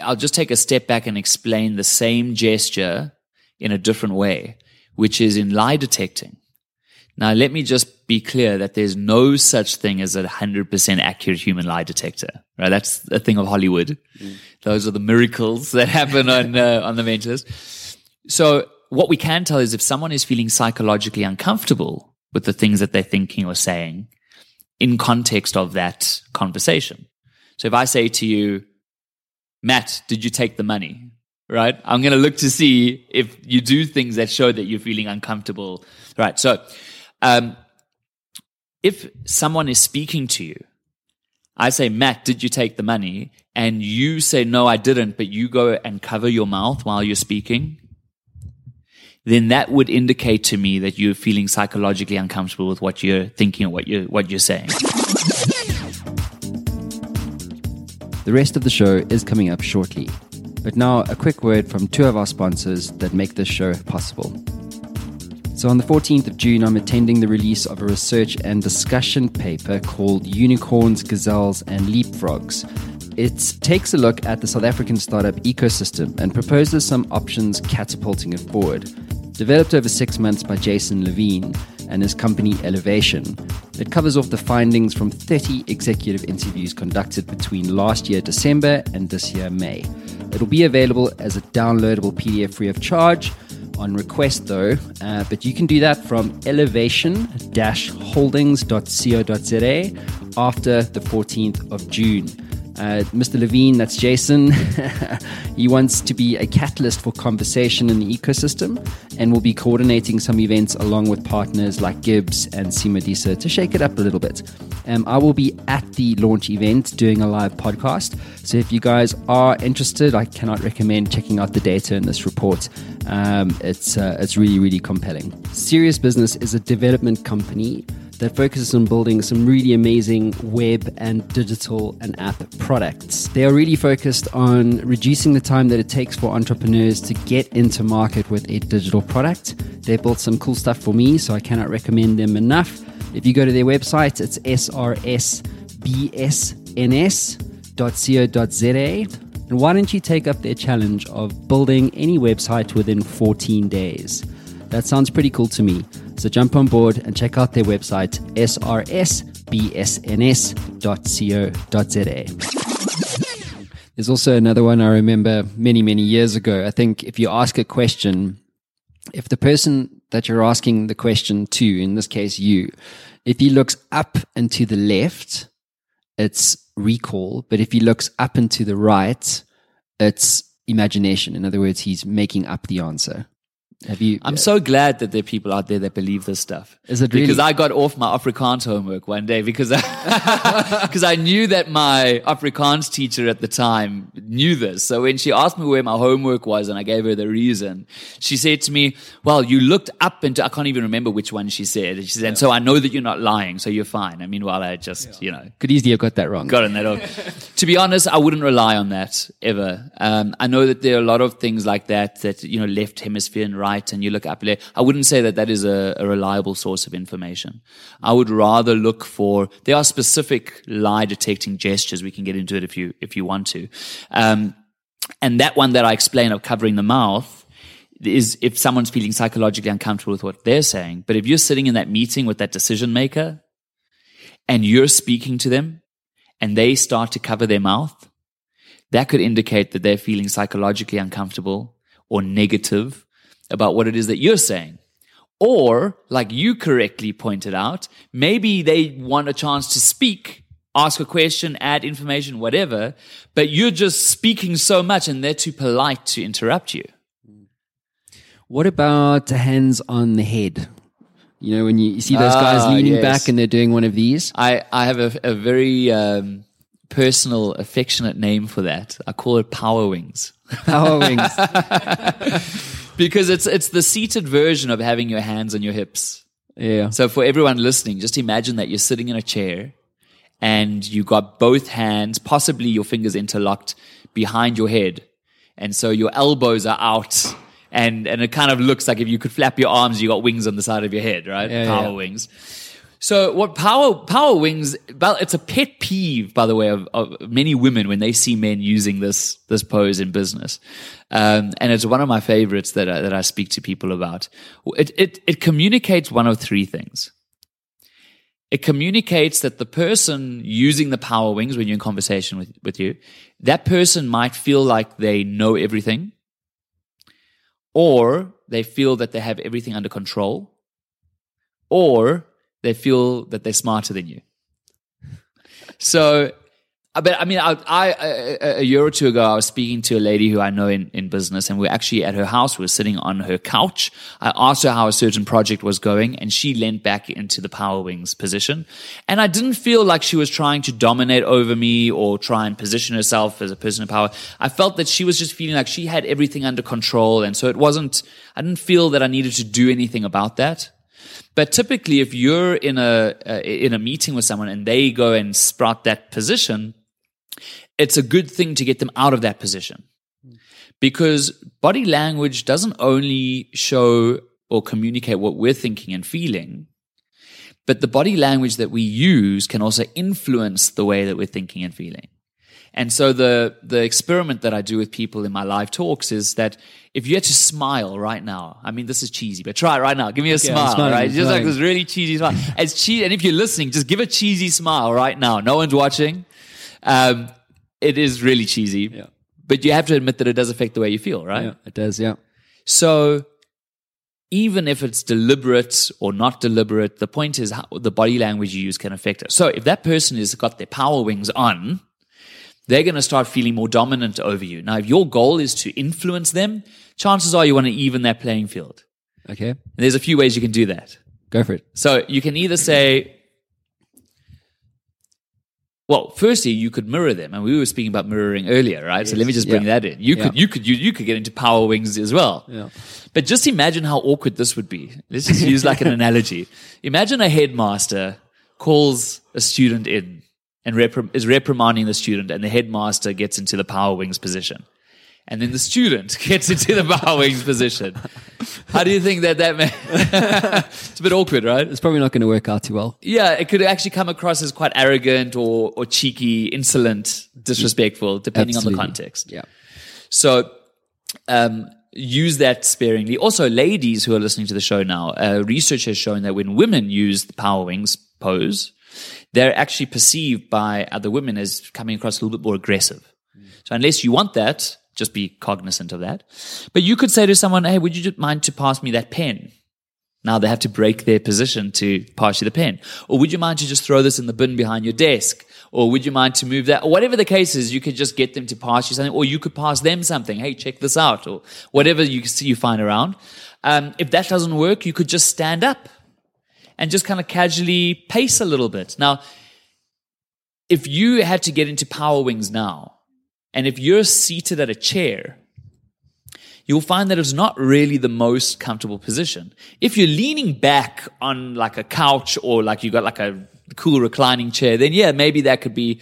I'll just take a step back and explain the same gesture in a different way, which is in lie detecting. Now let me just be clear that there's no such thing as a hundred percent accurate human lie detector, right? That's a thing of Hollywood. Those are the miracles that happen on, uh, on the mentors. So what we can tell is if someone is feeling psychologically uncomfortable with the things that they're thinking or saying, in context of that conversation. So if I say to you, Matt, did you take the money? Right? I'm going to look to see if you do things that show that you're feeling uncomfortable. Right. So, um, if someone is speaking to you, I say, Matt, did you take the money? And you say, no, I didn't, but you go and cover your mouth while you're speaking. Then that would indicate to me that you're feeling psychologically uncomfortable with what you're thinking or what you're, what you're saying. The rest of the show is coming up shortly. But now, a quick word from two of our sponsors that make this show possible. So, on the 14th of June, I'm attending the release of a research and discussion paper called Unicorns, Gazelles, and Leapfrogs. It takes a look at the South African startup ecosystem and proposes some options catapulting it forward. Developed over six months by Jason Levine and his company Elevation, it covers off the findings from 30 executive interviews conducted between last year December and this year May. It'll be available as a downloadable PDF free of charge on request though, uh, but you can do that from elevation-holdings.co.za after the 14th of June. Uh, Mr. Levine, that's Jason. he wants to be a catalyst for conversation in the ecosystem and will be coordinating some events along with partners like GIBS and SiMODiSA to shake it up a little bit. Um, I will be at the launch event doing a live podcast. So if you guys are interested, I cannot recommend checking out the data in this report. Um, it's, uh, it's really, really compelling. Serious Business is a development company that focuses on building some really amazing web and digital and app products. They are really focused on reducing the time that it takes for entrepreneurs to get into market with a digital product. They built some cool stuff for me, so I cannot recommend them enough. If you go to their website, it's srsbsns.co.za. And why don't you take up their challenge of building any website within 14 days? That sounds pretty cool to me. So jump on board and check out their website, srsbsns.co.za. There's also another one I remember many, many years ago. I think if you ask a question, if the person that you're asking the question to, in this case you, if he looks up and to the left, it's recall. But if he looks up and to the right, it's imagination. In other words, he's making up the answer. Have you? I'm so glad that there are people out there that believe this stuff. Is it really? Because? I got off my Afrikaans homework one day because I, because I knew that my Afrikaans teacher at the time knew this. So when she asked me where my homework was and I gave her the reason, she said to me, well, you looked up into, I can't even remember which one she said. And she said, and so I know that you're not lying, so you're fine. I mean, while I just, you know, could easily have got that wrong. gotten that off. to be honest, I wouldn't rely on that ever. Um, I know that there are a lot of things like that, that, you know, left hemisphere and right, and you look up. I wouldn't say that that is a, a reliable source of information. I would rather look for, there are specific lie detecting gestures. We can get into it if you, if you want to. Um, and that one that I explained of covering the mouth is if someone's feeling psychologically uncomfortable with what they're saying. But if you're sitting in that meeting with that decision maker and you're speaking to them and they start to cover their mouth, that could indicate that they're feeling psychologically uncomfortable or negative about what it is that you're saying. Or, like you correctly pointed out, maybe they want a chance to speak, ask a question, add information, whatever, but you're just speaking so much and they're too polite to interrupt you. What about hands on the head? You know, when you, you see those guys Ah, leaning yes. back and they're doing one of these. I, I have a, a very um, personal, affectionate name for that. I call it power wings. Power wings. because it's it's the seated version of having your hands on your hips. Yeah. So for everyone listening, just imagine that you're sitting in a chair and you got both hands, possibly your fingers interlocked behind your head. And so your elbows are out and, and it kind of looks like if you could flap your arms, you got wings on the side of your head, right? Yeah, Power yeah. wings. So what power power wings? Well, it's a pet peeve, by the way, of, of many women when they see men using this this pose in business, um, and it's one of my favorites that I, that I speak to people about. It it it communicates one of three things. It communicates that the person using the power wings when you're in conversation with with you, that person might feel like they know everything, or they feel that they have everything under control, or they feel that they're smarter than you. So, uh, I bet, I mean, I, I, a, a year or two ago, I was speaking to a lady who I know in, in business and we are actually at her house. We were sitting on her couch. I asked her how a certain project was going and she leant back into the power wings position. And I didn't feel like she was trying to dominate over me or try and position herself as a person of power. I felt that she was just feeling like she had everything under control. And so it wasn't, I didn't feel that I needed to do anything about that. But typically, if you're in a uh, in a meeting with someone and they go and sprout that position, it's a good thing to get them out of that position because body language doesn't only show or communicate what we're thinking and feeling, but the body language that we use can also influence the way that we're thinking and feeling. And so the the experiment that I do with people in my live talks is that if you had to smile right now, I mean this is cheesy, but try it right now. Give me a I'm smile, smiling, right? Just like this really cheesy smile. It's cheesy, and if you're listening, just give a cheesy smile right now. No one's watching. Um, it is really cheesy, Yeah. but you have to admit that it does affect the way you feel, right? Yeah, it does. Yeah. So even if it's deliberate or not deliberate, the point is how the body language you use can affect it. So if that person has got their power wings on, they're going to start feeling more dominant over you. Now, if your goal is to influence them, chances are you want to even that playing field. Okay. And there's a few ways you can do that. Go for it. So you can either say, well, firstly, you could mirror them, and we were speaking about mirroring earlier, right? So let me just bring Yeah. that in. You could, you could, you, you could get into power wings as well. Yeah. But just imagine how awkward this would be. Let's just use like an analogy. Imagine a headmaster calls a student in and reprim- is reprimanding the student, and the headmaster gets into the power wings position. And then the student gets into the power wings position. How do you think that that may- it's a bit awkward, right? It's probably not going to work out too well. Yeah, it could actually come across as quite arrogant or, or cheeky, insolent, disrespectful, depending on the context. Yeah. So um, use that sparingly. Also, ladies who are listening to the show now, uh, research has shown that when women use the power wings pose, they're actually perceived by other women as coming across a little bit more aggressive. So unless you want that, just be cognizant of that. But you could say to someone, "Hey, would you mind to pass me that pen?" Now they have to break their position to pass you the pen. Or would you mind to just throw this in the bin behind your desk? Or would you mind to move that? Or whatever the case is, you could just get them to pass you something, or you could pass them something. Hey, check this out, or whatever you see you find around. Um, if that doesn't work, you could just stand up and just kind of casually pace a little bit. Now, if you had to get into power wings now, and if you're seated at a chair, you'll find that it's not really the most comfortable position. If you're leaning back on like a couch or like you've got like a cool reclining chair, then yeah, maybe that could be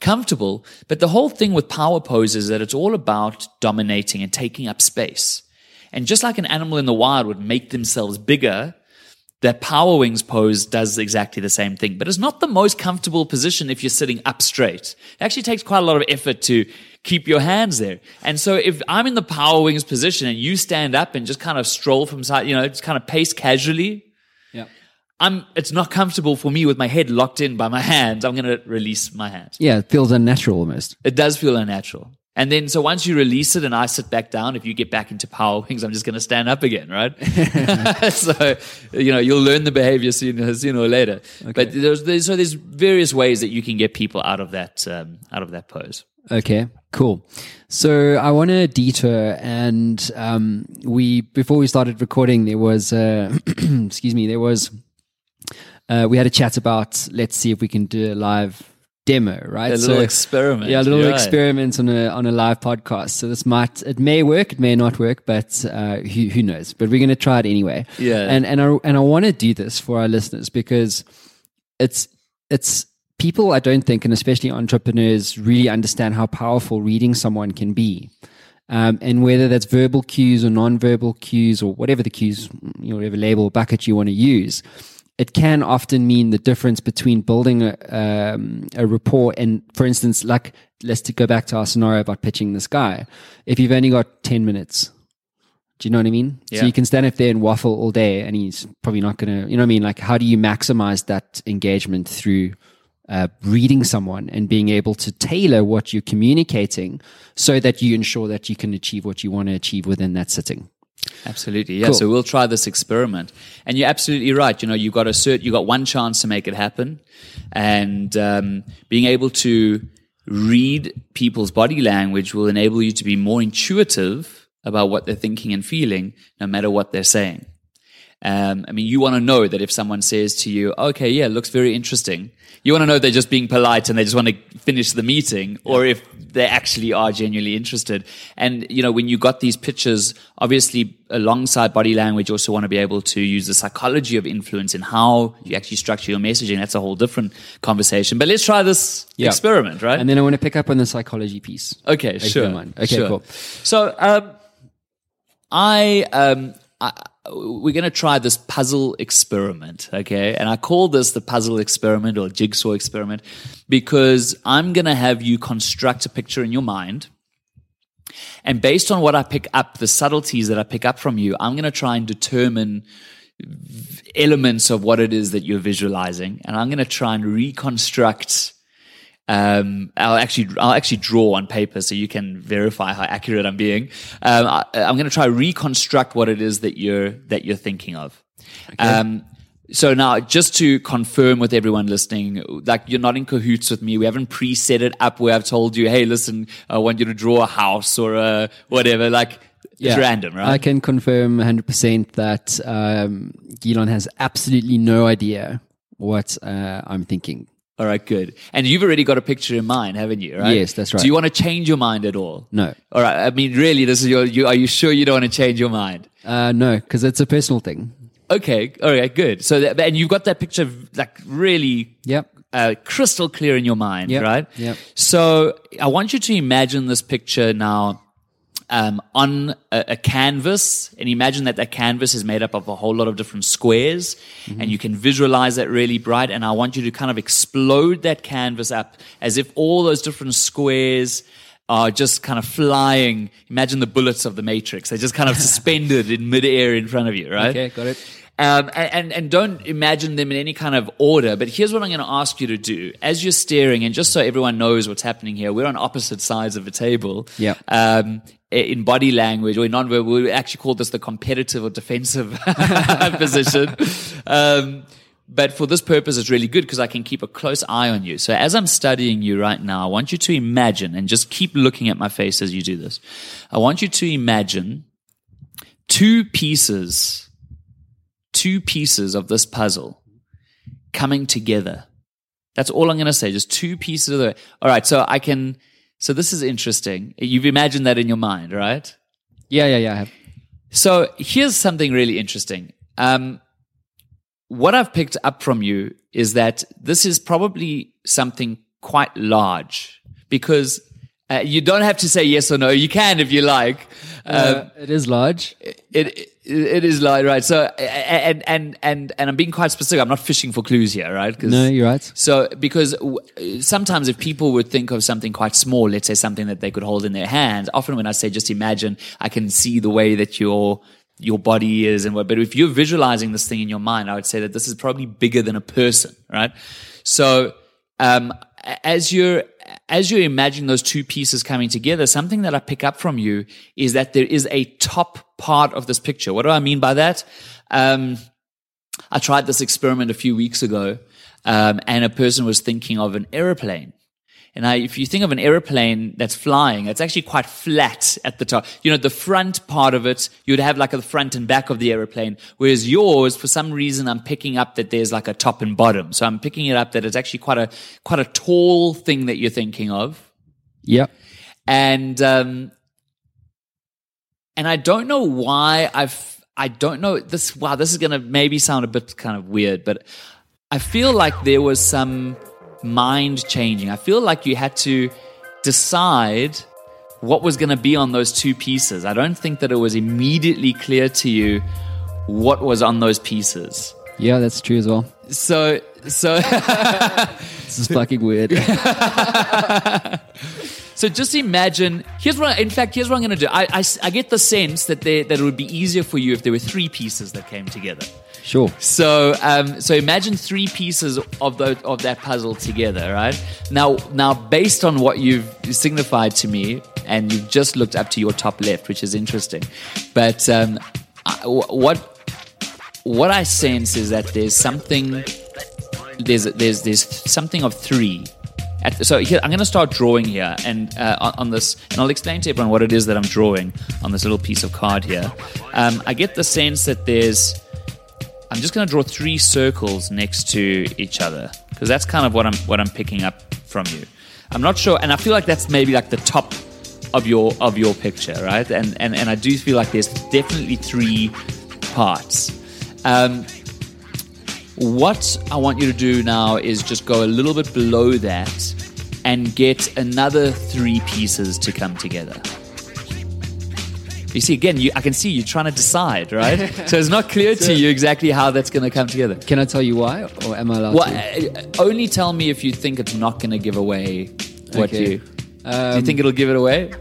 comfortable. But the whole thing with power pose is that it's all about dominating and taking up space. And just like an animal in the wild would make themselves bigger, that power wings pose does exactly the same thing, but it's not the most comfortable position if you're sitting up straight. It actually takes quite a lot of effort to keep your hands there. And so if I'm in the power wings position and you stand up and just kind of stroll from side, you know, just kind of pace casually, Yeah. I'm, it's not comfortable for me with my head locked in by my hands. I'm going to release my hands. Yeah, it feels unnatural almost. It does feel unnatural. And then, so once you release it and I sit back down, if you get back into power wings, I'm just going to stand up again, right? so, you know, you'll learn the behavior sooner, sooner or later. But there's, there's, so there's various ways that you can get people out of that, um, out of that pose. Okay, cool. So I want to detour, and um, we before we started recording, there was uh, excuse me, there was uh, we had a chat about let's see if we can do a live demo, right? A little experiment, Yeah, a little right. experiment on a on a live podcast. So this might it may work, it may not work, but uh, who who knows? But we're going to try it anyway. Yeah. and and I and I want to do this for our listeners because it's it's people I don't think, and especially entrepreneurs, really understand how powerful reading someone can be. Um, and whether that's verbal cues or non-verbal cues or whatever the cues, you know, whatever label bucket you want to use, it can often mean the difference between building a, um, a rapport and, for instance, like let's to go back to our scenario about pitching this guy. If you've only got ten minutes, do you know what I mean? Yeah. So you can stand up there and waffle all day, and he's probably not going to, you know what I mean? Like, how do you maximize that engagement through uh, reading someone and being able to tailor what you're communicating so that you ensure that you can achieve what you want to achieve within that sitting? Absolutely. Yeah. Cool. So we'll try this experiment. And you're absolutely right. You know, you've got a cert, you've got one chance to make it happen. And, um, being able to read people's body language will enable you to be more intuitive about what they're thinking and feeling, no matter what they're saying. Um, I mean, you want to know that if someone says to you, okay, yeah, looks very interesting, you want to know if they're just being polite and they just want to finish the meeting, or if they actually are genuinely interested. And, you know, when you got these pictures, obviously alongside body language, you also want to be able to use the psychology of influence in how you actually structure your messaging. That's a whole different conversation. But let's try this Yeah. experiment, right? And then I want to pick up on the psychology piece. Okay, sure. Okay, sure. cool. So, um, I, um, I, we're going to try this puzzle experiment, okay? And I call this the puzzle experiment or jigsaw experiment because I'm going to have you construct a picture in your mind. And based on what I pick up, the subtleties that I pick up from you, I'm going to try and determine elements of what it is that you're visualizing. And I'm going to try and reconstruct um, I'll actually I'll actually draw on paper so you can verify how accurate I'm being. Um, I, I'm going to try reconstruct what it is that you're that you're thinking of. Um, so now, just to confirm with everyone listening, like you're not in cahoots with me. We haven't pre-set it up where I've told you, "Hey, listen, I want you to draw a house or a whatever." Like it's random, right? I can confirm 100% that um, Gilan has absolutely no idea what uh, I'm thinking. All right, good. And you've already got a picture in mind, haven't you? Right? Yes, that's right. Do you want to change your mind at all? No. All right. I mean, really, this is your. You, are you sure you don't want to change your mind? Uh, no, because it's a personal thing. Okay. All right. Good. So, that, and you've got that picture like really Yep. uh, crystal clear in your mind, Yep, right? Yeah. So, I want you to imagine this picture now um, on a, a canvas, and imagine that that canvas is made up of a whole lot of different squares, Mm-hmm. and you can visualize that really bright. And I want you to kind of explode that canvas up as if all those different squares are just kind of flying. Imagine the bullets of the Matrix; they're just kind of suspended in midair in front of you, right? Okay, got it. Um, and, and, don't imagine them in any kind of order. But here's what I'm going to ask you to do. As you're staring, and just so everyone knows what's happening here, we're on opposite sides of a table. Yeah. Um, in body language or in nonverbal, we actually call this the competitive or defensive position. Um, but for this purpose, it's really good because I can keep a close eye on you. So as I'm studying you right now, I want you to imagine and just keep looking at my face as you do this. I want you to imagine two pieces, two pieces of this puzzle coming together. That's all I'm going to say. Just two pieces of the. All right. So I can. So this is interesting. You've imagined that in your mind, right? Yeah, yeah, yeah. I have. So here's something really interesting. Um, what I've picked up from you is that this is probably something quite large because uh, you don't have to say yes or no. You can if you like. Uh, it is large. It, it it is large, right? So and and and and I'm being quite specific. I'm not fishing for clues here, right? No, you're right. so, because w- sometimes if people would think of something quite small, let's say something that they could hold in their hands, often when I say just imagine, I can see the way that your your body is and what. But if you're visualizing this thing in your mind, I would say that this is probably bigger than a person, right? So, um, as you're as you imagine those two pieces coming together, something that I pick up from you is that there is a top part of this picture. What do I mean by that? Um, I tried this experiment a few weeks ago, um, and a person was thinking of an aeroplane. And I, if you think of an aeroplane that's flying, it's actually quite flat at the top. You know, the front part of it, you'd have like the front and back of the aeroplane. Whereas yours, for some reason, I'm picking up that there's like a top and bottom. So I'm picking it up that it's actually quite a, quite a tall thing that you're thinking of Yep. and um, and I don't know why I've I don't know this. Wow, this is gonna maybe sound a bit kind of weird, but I feel like there was some mind changing. I feel like you had to decide what was going to be on those two pieces. I don't think that it was immediately clear to you what was on those pieces. Yeah, that's true as well. So so This is fucking weird. So just imagine. Here's what. In fact, here's what I'm going to do. I, I, I get the sense that they, that it would be easier for you if there were three pieces that came together. Sure. So um, so imagine three pieces of the, of that puzzle together, right? Now now based on what you've signified to me, and you've just looked up to your top left, which is interesting, but um, I, what what I sense is that there's something there's there's there's something of three. At, so here, I'm going to start drawing here, and uh, on, this, and I'll explain to everyone what it is that I'm drawing on this little piece of card here. Um, I get the sense that there's. I'm just going to draw three circles next to each other because that's kind of what I'm what I'm picking up from you. I'm not sure, and I feel like that's maybe like the top of your of your picture, right? And and and I do feel like there's definitely three parts. Um, what I want you to do now is just go a little bit below that and get another three pieces to come together. You see, again, you, I can see you trying to decide, right? so it's not clear to you exactly how that's going to come together. Can I tell you why, or am I allowed Well, to? uh, only tell me if you think it's not going to give away what Okay. you. do you Um, think it'll give it away?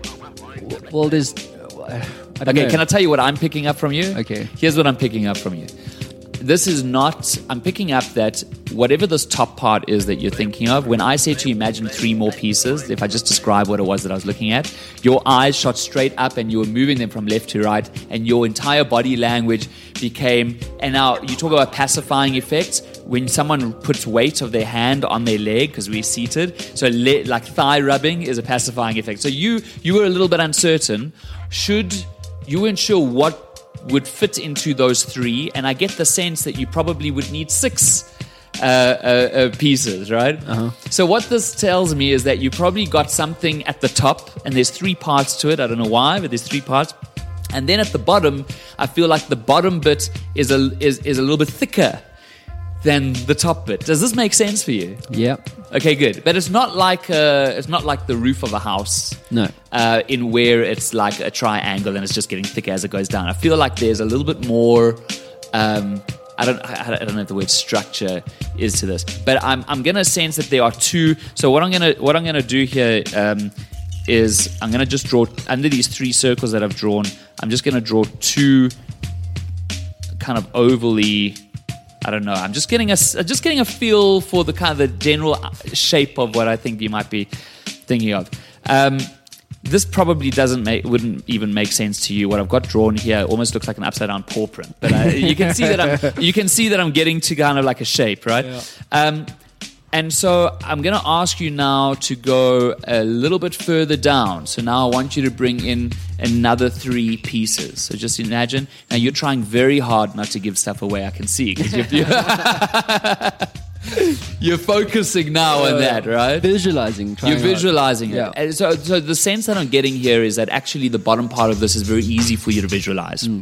Well, there's. I don't Okay, know. can I tell you what I'm picking up from you? Okay. Here's what I'm picking up from you. This is not, I'm picking up that whatever this top part is that you're thinking of, when I say to you imagine three more pieces, if I just describe what it was that I was looking at, your eyes shot straight up and you were moving them from left to right, and your entire body language became, and now you talk about pacifying effects. When someone puts weight of their hand on their leg because we're seated, so le- like thigh rubbing is a pacifying effect. So you you were a little bit uncertain. Should you weren't sure what would fit into those three, and I get the sense that you probably would need six uh, uh, uh, pieces, right? So what this tells me is that you probably got something at the top, and there's three parts to it. I don't know why, but there's three parts. And then at the bottom, I feel like the bottom bit is a is, is a little bit thicker than the top bit. Does this make sense for you? Yeah. Okay, good. But it's not like uh, it's not like the roof of a house. No. Uh, in where it's like a triangle and it's just getting thicker as it goes down. I feel like there's a little bit more. Um, I don't. I I don't know if the word structure is to this, but I'm. I'm gonna sense that there are two. So what I'm gonna. What I'm gonna do here um, is I'm gonna just draw under these three circles that I've drawn. I'm just gonna draw two kind of overly. I don't know. I'm just getting a just getting a feel for the kind of the general uh, shape of what I think you might be thinking of. Um, this probably doesn't make wouldn't even make sense to you. What I've got drawn here almost looks like an upside down paw print, but uh, you can see that I'm you can see that I'm getting to kind of like a shape, right? Um, and so I'm going to ask you now to go a little bit further down. So now I want you to bring in another three pieces. So just imagine now you're trying very hard not to give stuff away. I can see because you're, you're focusing now on that, right? Visualizing. You're hard. visualizing it. Yeah. So, so the sense that I'm getting here is that actually the bottom part of this is very easy for you to visualize. Hmm.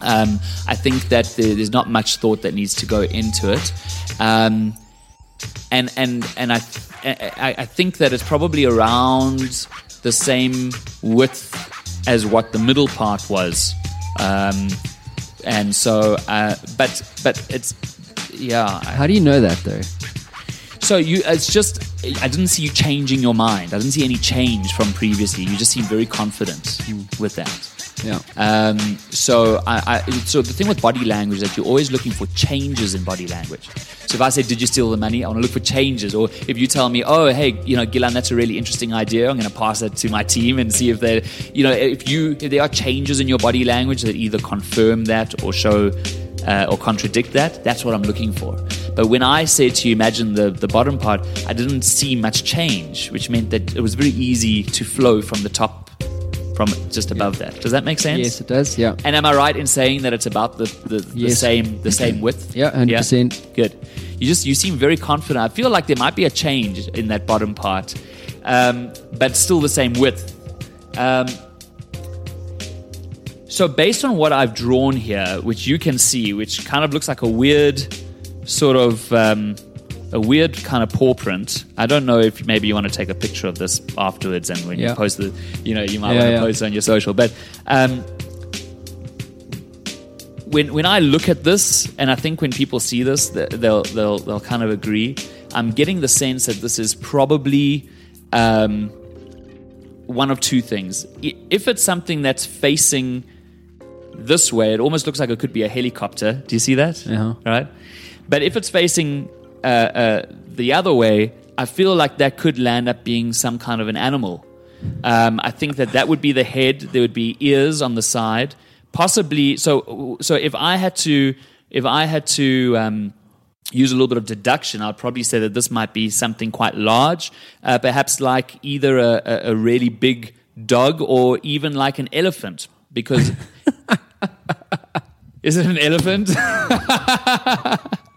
Um, I think that there, there's not much thought that needs to go into it. Um, and and and I, I I think that it's probably around the same width as what the middle part was. Um, and so, uh, but but it's yeah. How do you know that though? so you, it's just, I didn't see you changing your mind. I didn't see any change from previously. You just seem very confident with that. Yeah. Um, so I, I, so the thing with body language is that you're always looking for changes in body language. So if I say, "Did you steal the money?" I want to look for changes. Or if you tell me, "Oh, hey, you know, Gilan, that's a really interesting idea," I'm going to pass that to my team and see if they, you know, if you if there are changes in your body language that either confirm that or show uh, or contradict that. That's what I'm looking for. But when I said to you, imagine the the bottom part, I didn't see much change, which meant that it was very easy to flow from the top, from just above that. Does that make sense? Yes, it does. Yeah. And am I right in saying that it's about the, the, the Yes. same the same width? Yeah, 100%. Good. You just you seem very confident. I feel like there might be a change in that bottom part, um, but still the same width. Um, so based on what I've drawn here, which you can see, which kind of looks like a weird sort of um, a weird kind of paw print. I don't know if maybe you want to take a picture of this afterwards, and when you post the, you know, you might Yeah, want to yeah. post it on your social. But um, when when I look at this, and I think when people see this, they'll they'll they'll kind of agree. I'm getting the sense that this is probably um, one of two things. If it's something that's facing this way, it almost looks like it could be a helicopter. Do you see that? Uh-huh. Right. But if it's facing uh, uh, the other way, I feel like that could land up being some kind of an animal. Um, I think that that would be the head. There would be ears on the side, possibly. So, so if I had to, if I had to um, use a little bit of deduction, I'd probably say that this might be something quite large, uh, perhaps like either a, a, a really big dog or even like an elephant, because. Is it an elephant?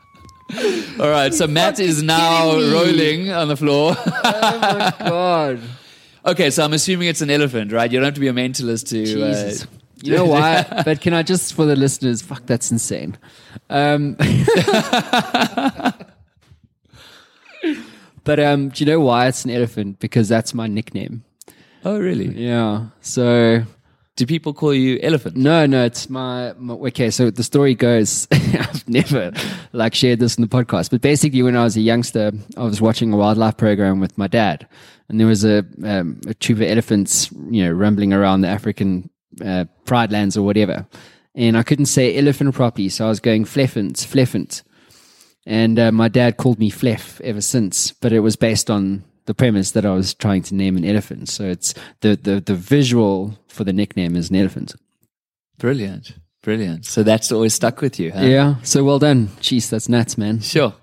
All right, so Matt is now rolling on the floor. Oh my god. okay, so I'm assuming it's an elephant, right? You don't have to be a mentalist to. Jesus. Uh, You know why? but can I just, for the listeners, fuck, that's insane. Um, but um, do you know why it's an elephant? Because that's my nickname. oh, really? Yeah. So Do people call you elephant? no, no, it's my, my okay. So the story goes, I've never like shared this in the podcast, but basically, when I was a youngster, I was watching a wildlife program with my dad, and there was a um, a troop of elephants, you know, rumbling around the African uh, pride lands or whatever, and I couldn't say elephant properly, so I was going fleffant, fleffant, and uh, my dad called me Fleff ever since, but it was based on the premise that I was trying to name an elephant. So it's the the the visual for the nickname is an elephant. Brilliant, brilliant. So that's always stuck with you, huh? Yeah. So well done. Jeez, that's nuts, man. Sure.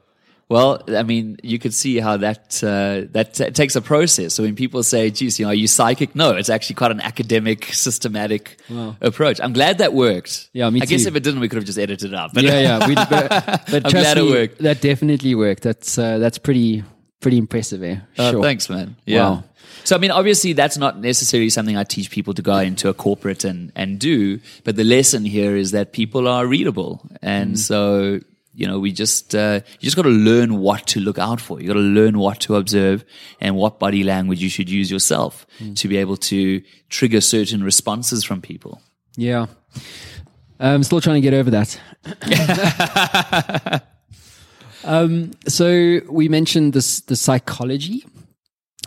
Well, I mean, you could see how that uh, that t- takes a process. So when people say, "Geez, you know, are you psychic?" No, it's actually quite an academic, systematic approach. I'm glad that worked. Yeah, me I guess if it didn't, we could have just edited it out. But Yeah, yeah. But but I'm glad it worked. That definitely worked. That's uh, that's pretty pretty impressive. Eh? Uh, Sure. Thanks, man. Yeah. Wow. So, I mean, obviously, that's not necessarily something I teach people to go into a corporate and, and do. But the lesson here is that people are readable. And Mm. so, you know, we just, uh, you just got to learn what to look out for. You got to learn what to observe and what body language you should use yourself Mm. to be able to trigger certain responses from people. Yeah. I'm still trying to get over that. um, so we mentioned this the psychology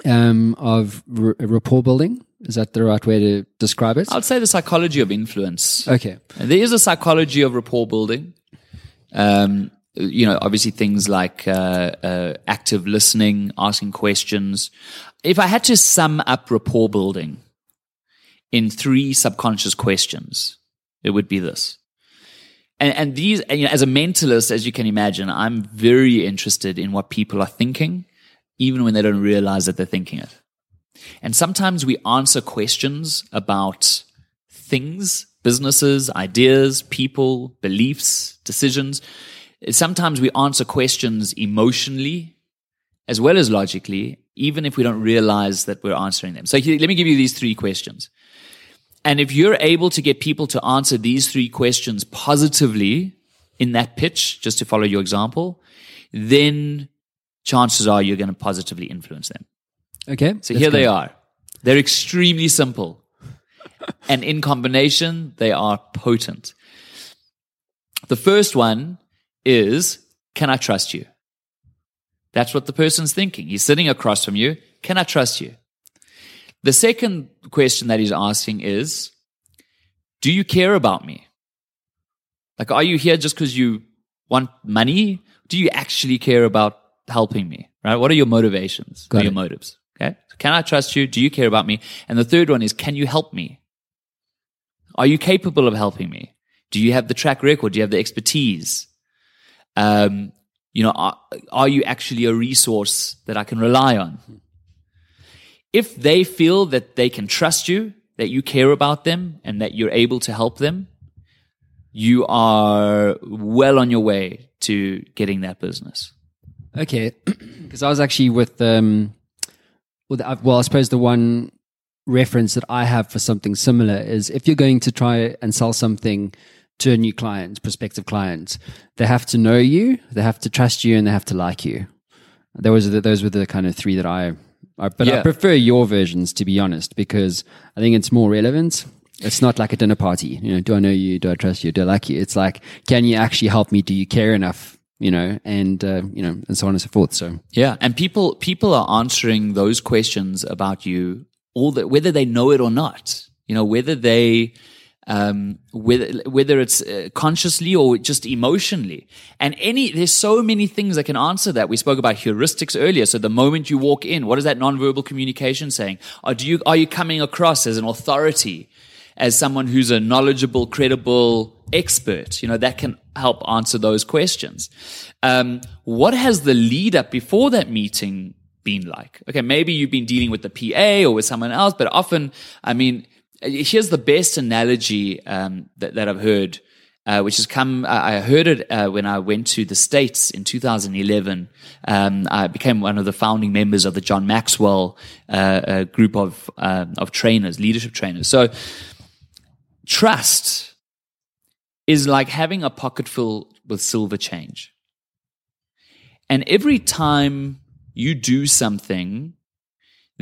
um, of r- rapport building Is that the right way to describe it? I'd say the psychology of influence. Okay. There is a psychology of rapport building. Um, you know, obviously things like uh, uh, active listening, asking questions. If I had to sum up rapport building in three subconscious questions, it would be this. And, and these, and, you know, as a mentalist, as you can imagine, I'm very interested in what people are thinking, even when they don't realize that they're thinking it. And sometimes we answer questions about things, businesses, ideas, people, beliefs, decisions. Sometimes we answer questions emotionally as well as logically, even if we don't realize that we're answering them. So let me give you these three questions. And if you're able to get people to answer these three questions positively in that pitch, just to follow your example, then chances are you're going to positively influence them. Okay. So here they are. They're extremely simple. and in combination, they are potent. The first one is Can I trust you? That's what the person's thinking. He's sitting across from you. Can I trust you? The second question that he's asking is Do you care about me? Like, are you here just because you want money? Do you actually care about helping me? Right? What are your motivations? Got what are your motives? Okay. So Can I trust you? Do you care about me? And the third one is, can you help me? Are you capable of helping me? Do you have the track record? Do you have the expertise? Um, you know, are, are you actually a resource that I can rely on? If they feel that they can trust you, that you care about them, and that you're able to help them, you are well on your way to getting that business. Okay, because I was actually with um, well, well, I suppose the one reference that I have for something similar is if you're going to try and sell something to a new client, prospective client, they have to know you, they have to trust you, and they have to like you. Those those were the kind of three that I. I but I prefer your versions to be honest because I think it's more relevant. It's not like a dinner party. You know, do I know you? Do I trust you? Do I like you? It's like, can you actually help me? Do you care enough? You know, and uh, you know, and so on and so forth. So Yeah, and people people are answering those questions about you all that whether they know it or not. You know, whether they um, whether whether it's uh, consciously or just emotionally. And any there's so many things that can answer that. We spoke about heuristics earlier. So the moment you walk in, what is that nonverbal communication saying? Are do you are you coming across as an authority? as someone who's a knowledgeable, credible expert, you know, that can help answer those questions. Um, what has the lead up before that meeting been like? Okay, maybe you've been dealing with the PA or with someone else, but often, I mean, here's the best analogy um, that, that I've heard. Uh, which has come, I heard it uh, when I went to the States in 2011. Um, I became one of the founding members of the John Maxwell uh, uh, group of, um of trainers, leadership trainers. So, trust is like having a pocket full with silver change. And every time you do something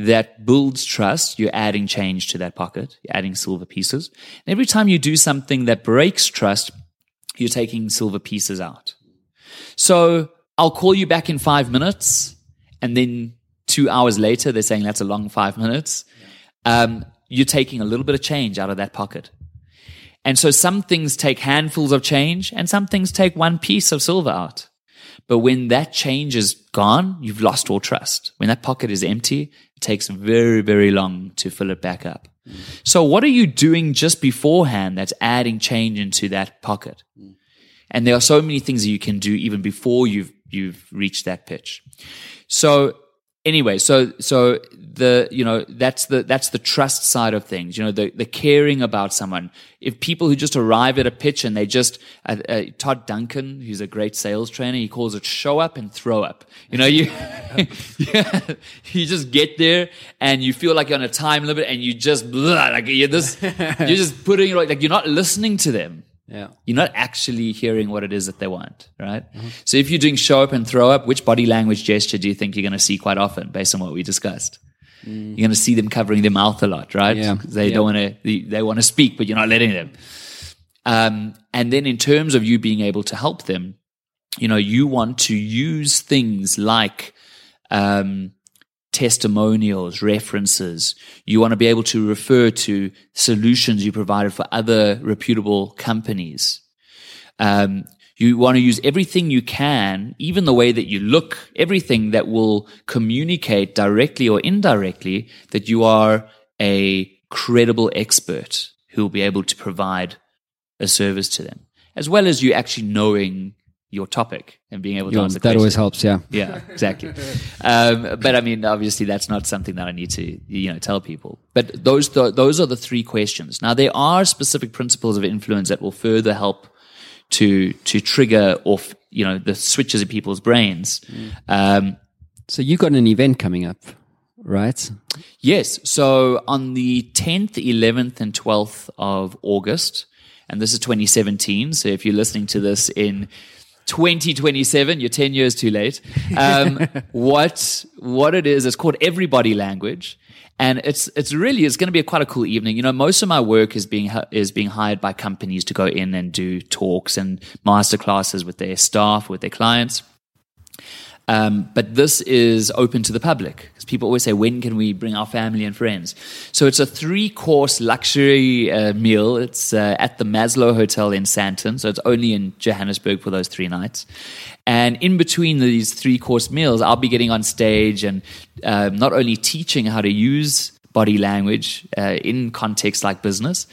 that builds trust, you're adding change to that pocket, you're adding silver pieces. And every time you do something that breaks trust, you're taking silver pieces out. So I'll call you back in five minutes, and then two hours later, they're saying that's a long five minutes. Um, you're taking a little bit of change out of that pocket. And so some things take handfuls of change and some things take one piece of silver out. But when that change is gone, you've lost all trust. When that pocket is empty, takes very, very long to fill it back up. So what are you doing just beforehand that's adding change into that pocket? And there are so many things that you can do even before you've, you've reached that pitch. So anyway, so so the you know that's the that's the trust side of things. You know, the the caring about someone. If people who just arrive at a pitch and they just uh, uh, Todd Duncan, who's a great sales trainer, he calls it show up and throw up. You know, you yeah, you just get there and you feel like you're on a time limit and you just blah, like you're this you're just putting like, like you're not listening to them. Yeah, You're not actually hearing what it is that they want, right? So if you're doing show up and throw up, which body language gesture do you think you're going to see quite often based on what we discussed? You're going to see them covering their mouth a lot, right? Yeah. They Yeah. don't want to, they, they want to speak, but you're not letting them. Um, and then in terms of you being able to help them, you know, you want to use things like, um, testimonials, references. You want to be able to refer to solutions you provided for other reputable companies. Um, you want to use everything you can, even the way that you look, everything that will communicate directly or indirectly that you are a credible expert who will be able to provide a service to them, as well as you actually knowing your topic and being able to answer that always helps. Yeah. Yeah, exactly. um, but I mean, obviously, that's not something that I need to you know tell people. But those th- those are the three questions. Now, there are specific principles of influence that will further help to to trigger off you know the switches in people's brains. Um, So you got an event coming up, right? Yes. So on the 10th, 11th, and 12th of August, and this is 2017. So if you're listening to this in 2027, you're 10 years too late. Um, what, what it is, it's called Everybody Language. And it's, it's really, it's going to be a quite a cool evening. You know, most of my work is being, is being hired by companies to go in and do talks and master classes with their staff, with their clients. Um, but this is open to the public because people always say, when can we bring our family and friends? So it's a three course luxury uh, meal. It's uh, at the Maslow Hotel in Sandton. So it's only in Johannesburg for those three nights. And in between these three course meals, I'll be getting on stage and um, not only teaching how to use body language uh, in contexts like business,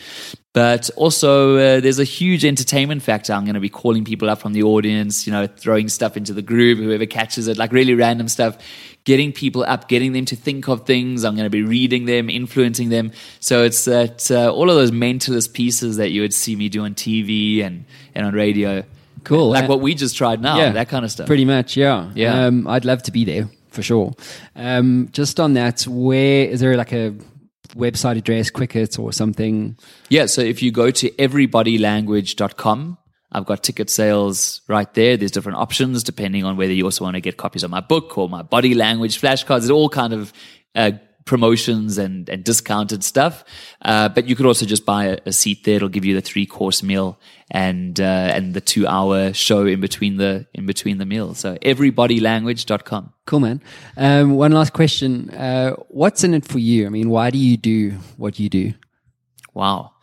but also uh, there's a huge entertainment factor. I'm going to be calling people up from the audience, you know, throwing stuff into the group, whoever catches it, like really random stuff, getting people up, getting them to think of things. I'm going to be reading them, influencing them. So it's that uh, all of those mentalist pieces that you would see me do on TV and, and on radio. Cool. Like what we just tried now, yeah, that kind of stuff. Pretty much, yeah. Yeah. Um, I'd love to be there for sure. Um, just on that, where is there like a website address, Quicket or something? Yeah, so if you go to everybodylanguage.com, I've got ticket sales right there. There's different options depending on whether you also want to get copies of my book or my body language flashcards. There's all kind of uh, promotions and, and discounted stuff. Uh, but you could also just buy a, a seat there. It'll give you the three course meal and uh, and the two hour show in between the in between the meals. So everybodylanguage.com. Cool, man. Um, one last question. Uh, what's in it for you? I mean, why do you do what you do? Wow.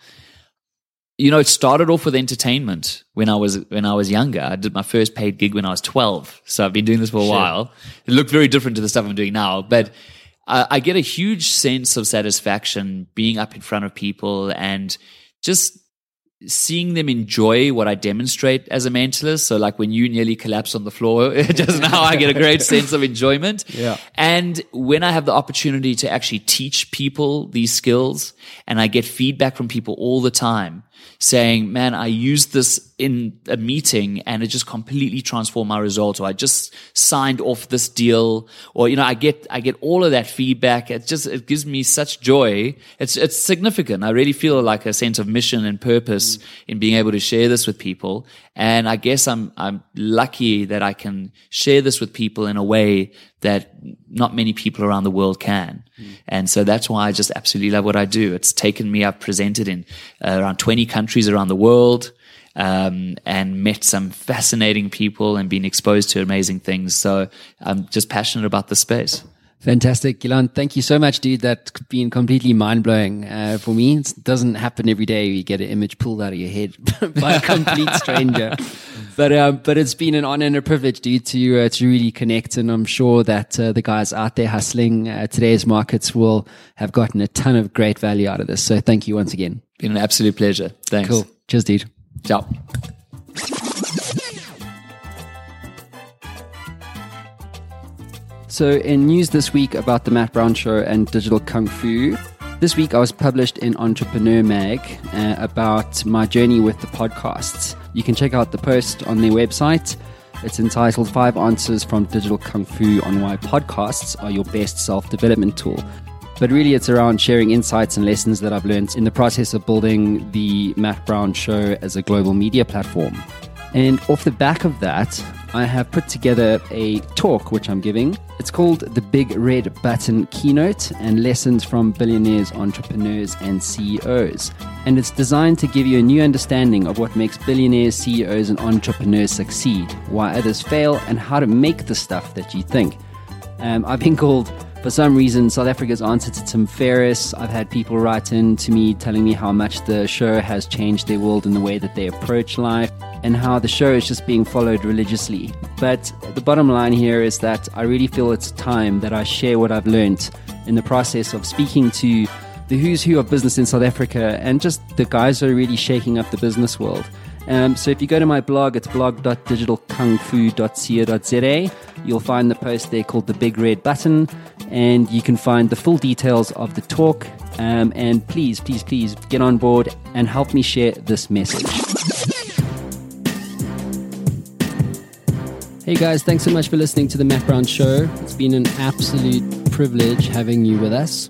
You know, it started off with entertainment when I was when I was younger. I did my first paid gig when I was twelve, so I've been doing this for a while. It looked very different to the stuff I'm doing now, but I, I get a huge sense of satisfaction being up in front of people and just seeing them enjoy what I demonstrate as a mentalist. So, like when you nearly collapse on the floor just now, I get a great sense of enjoyment. Yeah. And when I have the opportunity to actually teach people these skills and I get feedback from people all the time saying, man, I used this in a meeting and it just completely transformed my results or I just signed off this deal or, you know, I get, I get all of that feedback. It just, it gives me such joy. It's, it's significant. I really feel like a sense of mission and purpose mm. in being able to share this with people. And I guess I'm, I'm lucky that I can share this with people in a way that not many people around the world can. And so that's why I just absolutely love what I do. It's taken me, I've presented in uh, around 20 countries around the world. Um, and met some fascinating people and been exposed to amazing things. So I'm just passionate about the space. Fantastic, Gilan. Thank you so much, dude. That's been completely mind blowing uh, for me. It doesn't happen every day. You get an image pulled out of your head by a complete stranger. But um, but it's been an honor and a privilege, dude, to uh, to really connect. And I'm sure that uh, the guys out there hustling uh, today's markets will have gotten a ton of great value out of this. So thank you once again. Been an absolute pleasure. Thanks. Cool. Cheers, dude. Ciao. So, in news this week about the Matt Brown Show and Digital Kung Fu, this week I was published in Entrepreneur Mag uh, about my journey with the podcasts. You can check out the post on their website. It's entitled Five Answers from Digital Kung Fu on Why Podcasts Are Your Best Self Development Tool. But really, it's around sharing insights and lessons that I've learned in the process of building the Matt Brown Show as a global media platform. And off the back of that, I have put together a talk which I'm giving. It's called the Big Red Button Keynote and Lessons from Billionaires, Entrepreneurs, and CEOs. And it's designed to give you a new understanding of what makes billionaires, CEOs, and entrepreneurs succeed, why others fail, and how to make the stuff that you think. Um, I've been called For some reason, South Africa's answer to Tim Ferriss, I've had people write in to me telling me how much the show has changed their world in the way that they approach life and how the show is just being followed religiously. But the bottom line here is that I really feel it's time that I share what I've learned in the process of speaking to the who's who of business in South Africa and just the guys who are really shaking up the business world. Um, so if you go to my blog, it's blog.digitalkungfu.co.za. You'll find the post there called The Big Red Button, and you can find the full details of the talk. Um, and please, please, please get on board and help me share this message. Hey guys, thanks so much for listening to the Matt Brown Show. It's been an absolute privilege having you with us.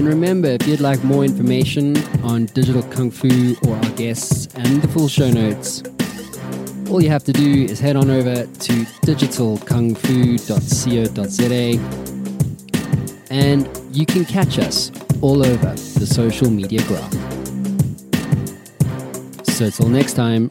And remember, if you'd like more information on Digital Kung Fu or our guests and the full show notes, all you have to do is head on over to digitalkungfu.co.za and you can catch us all over the social media graph. So till next time,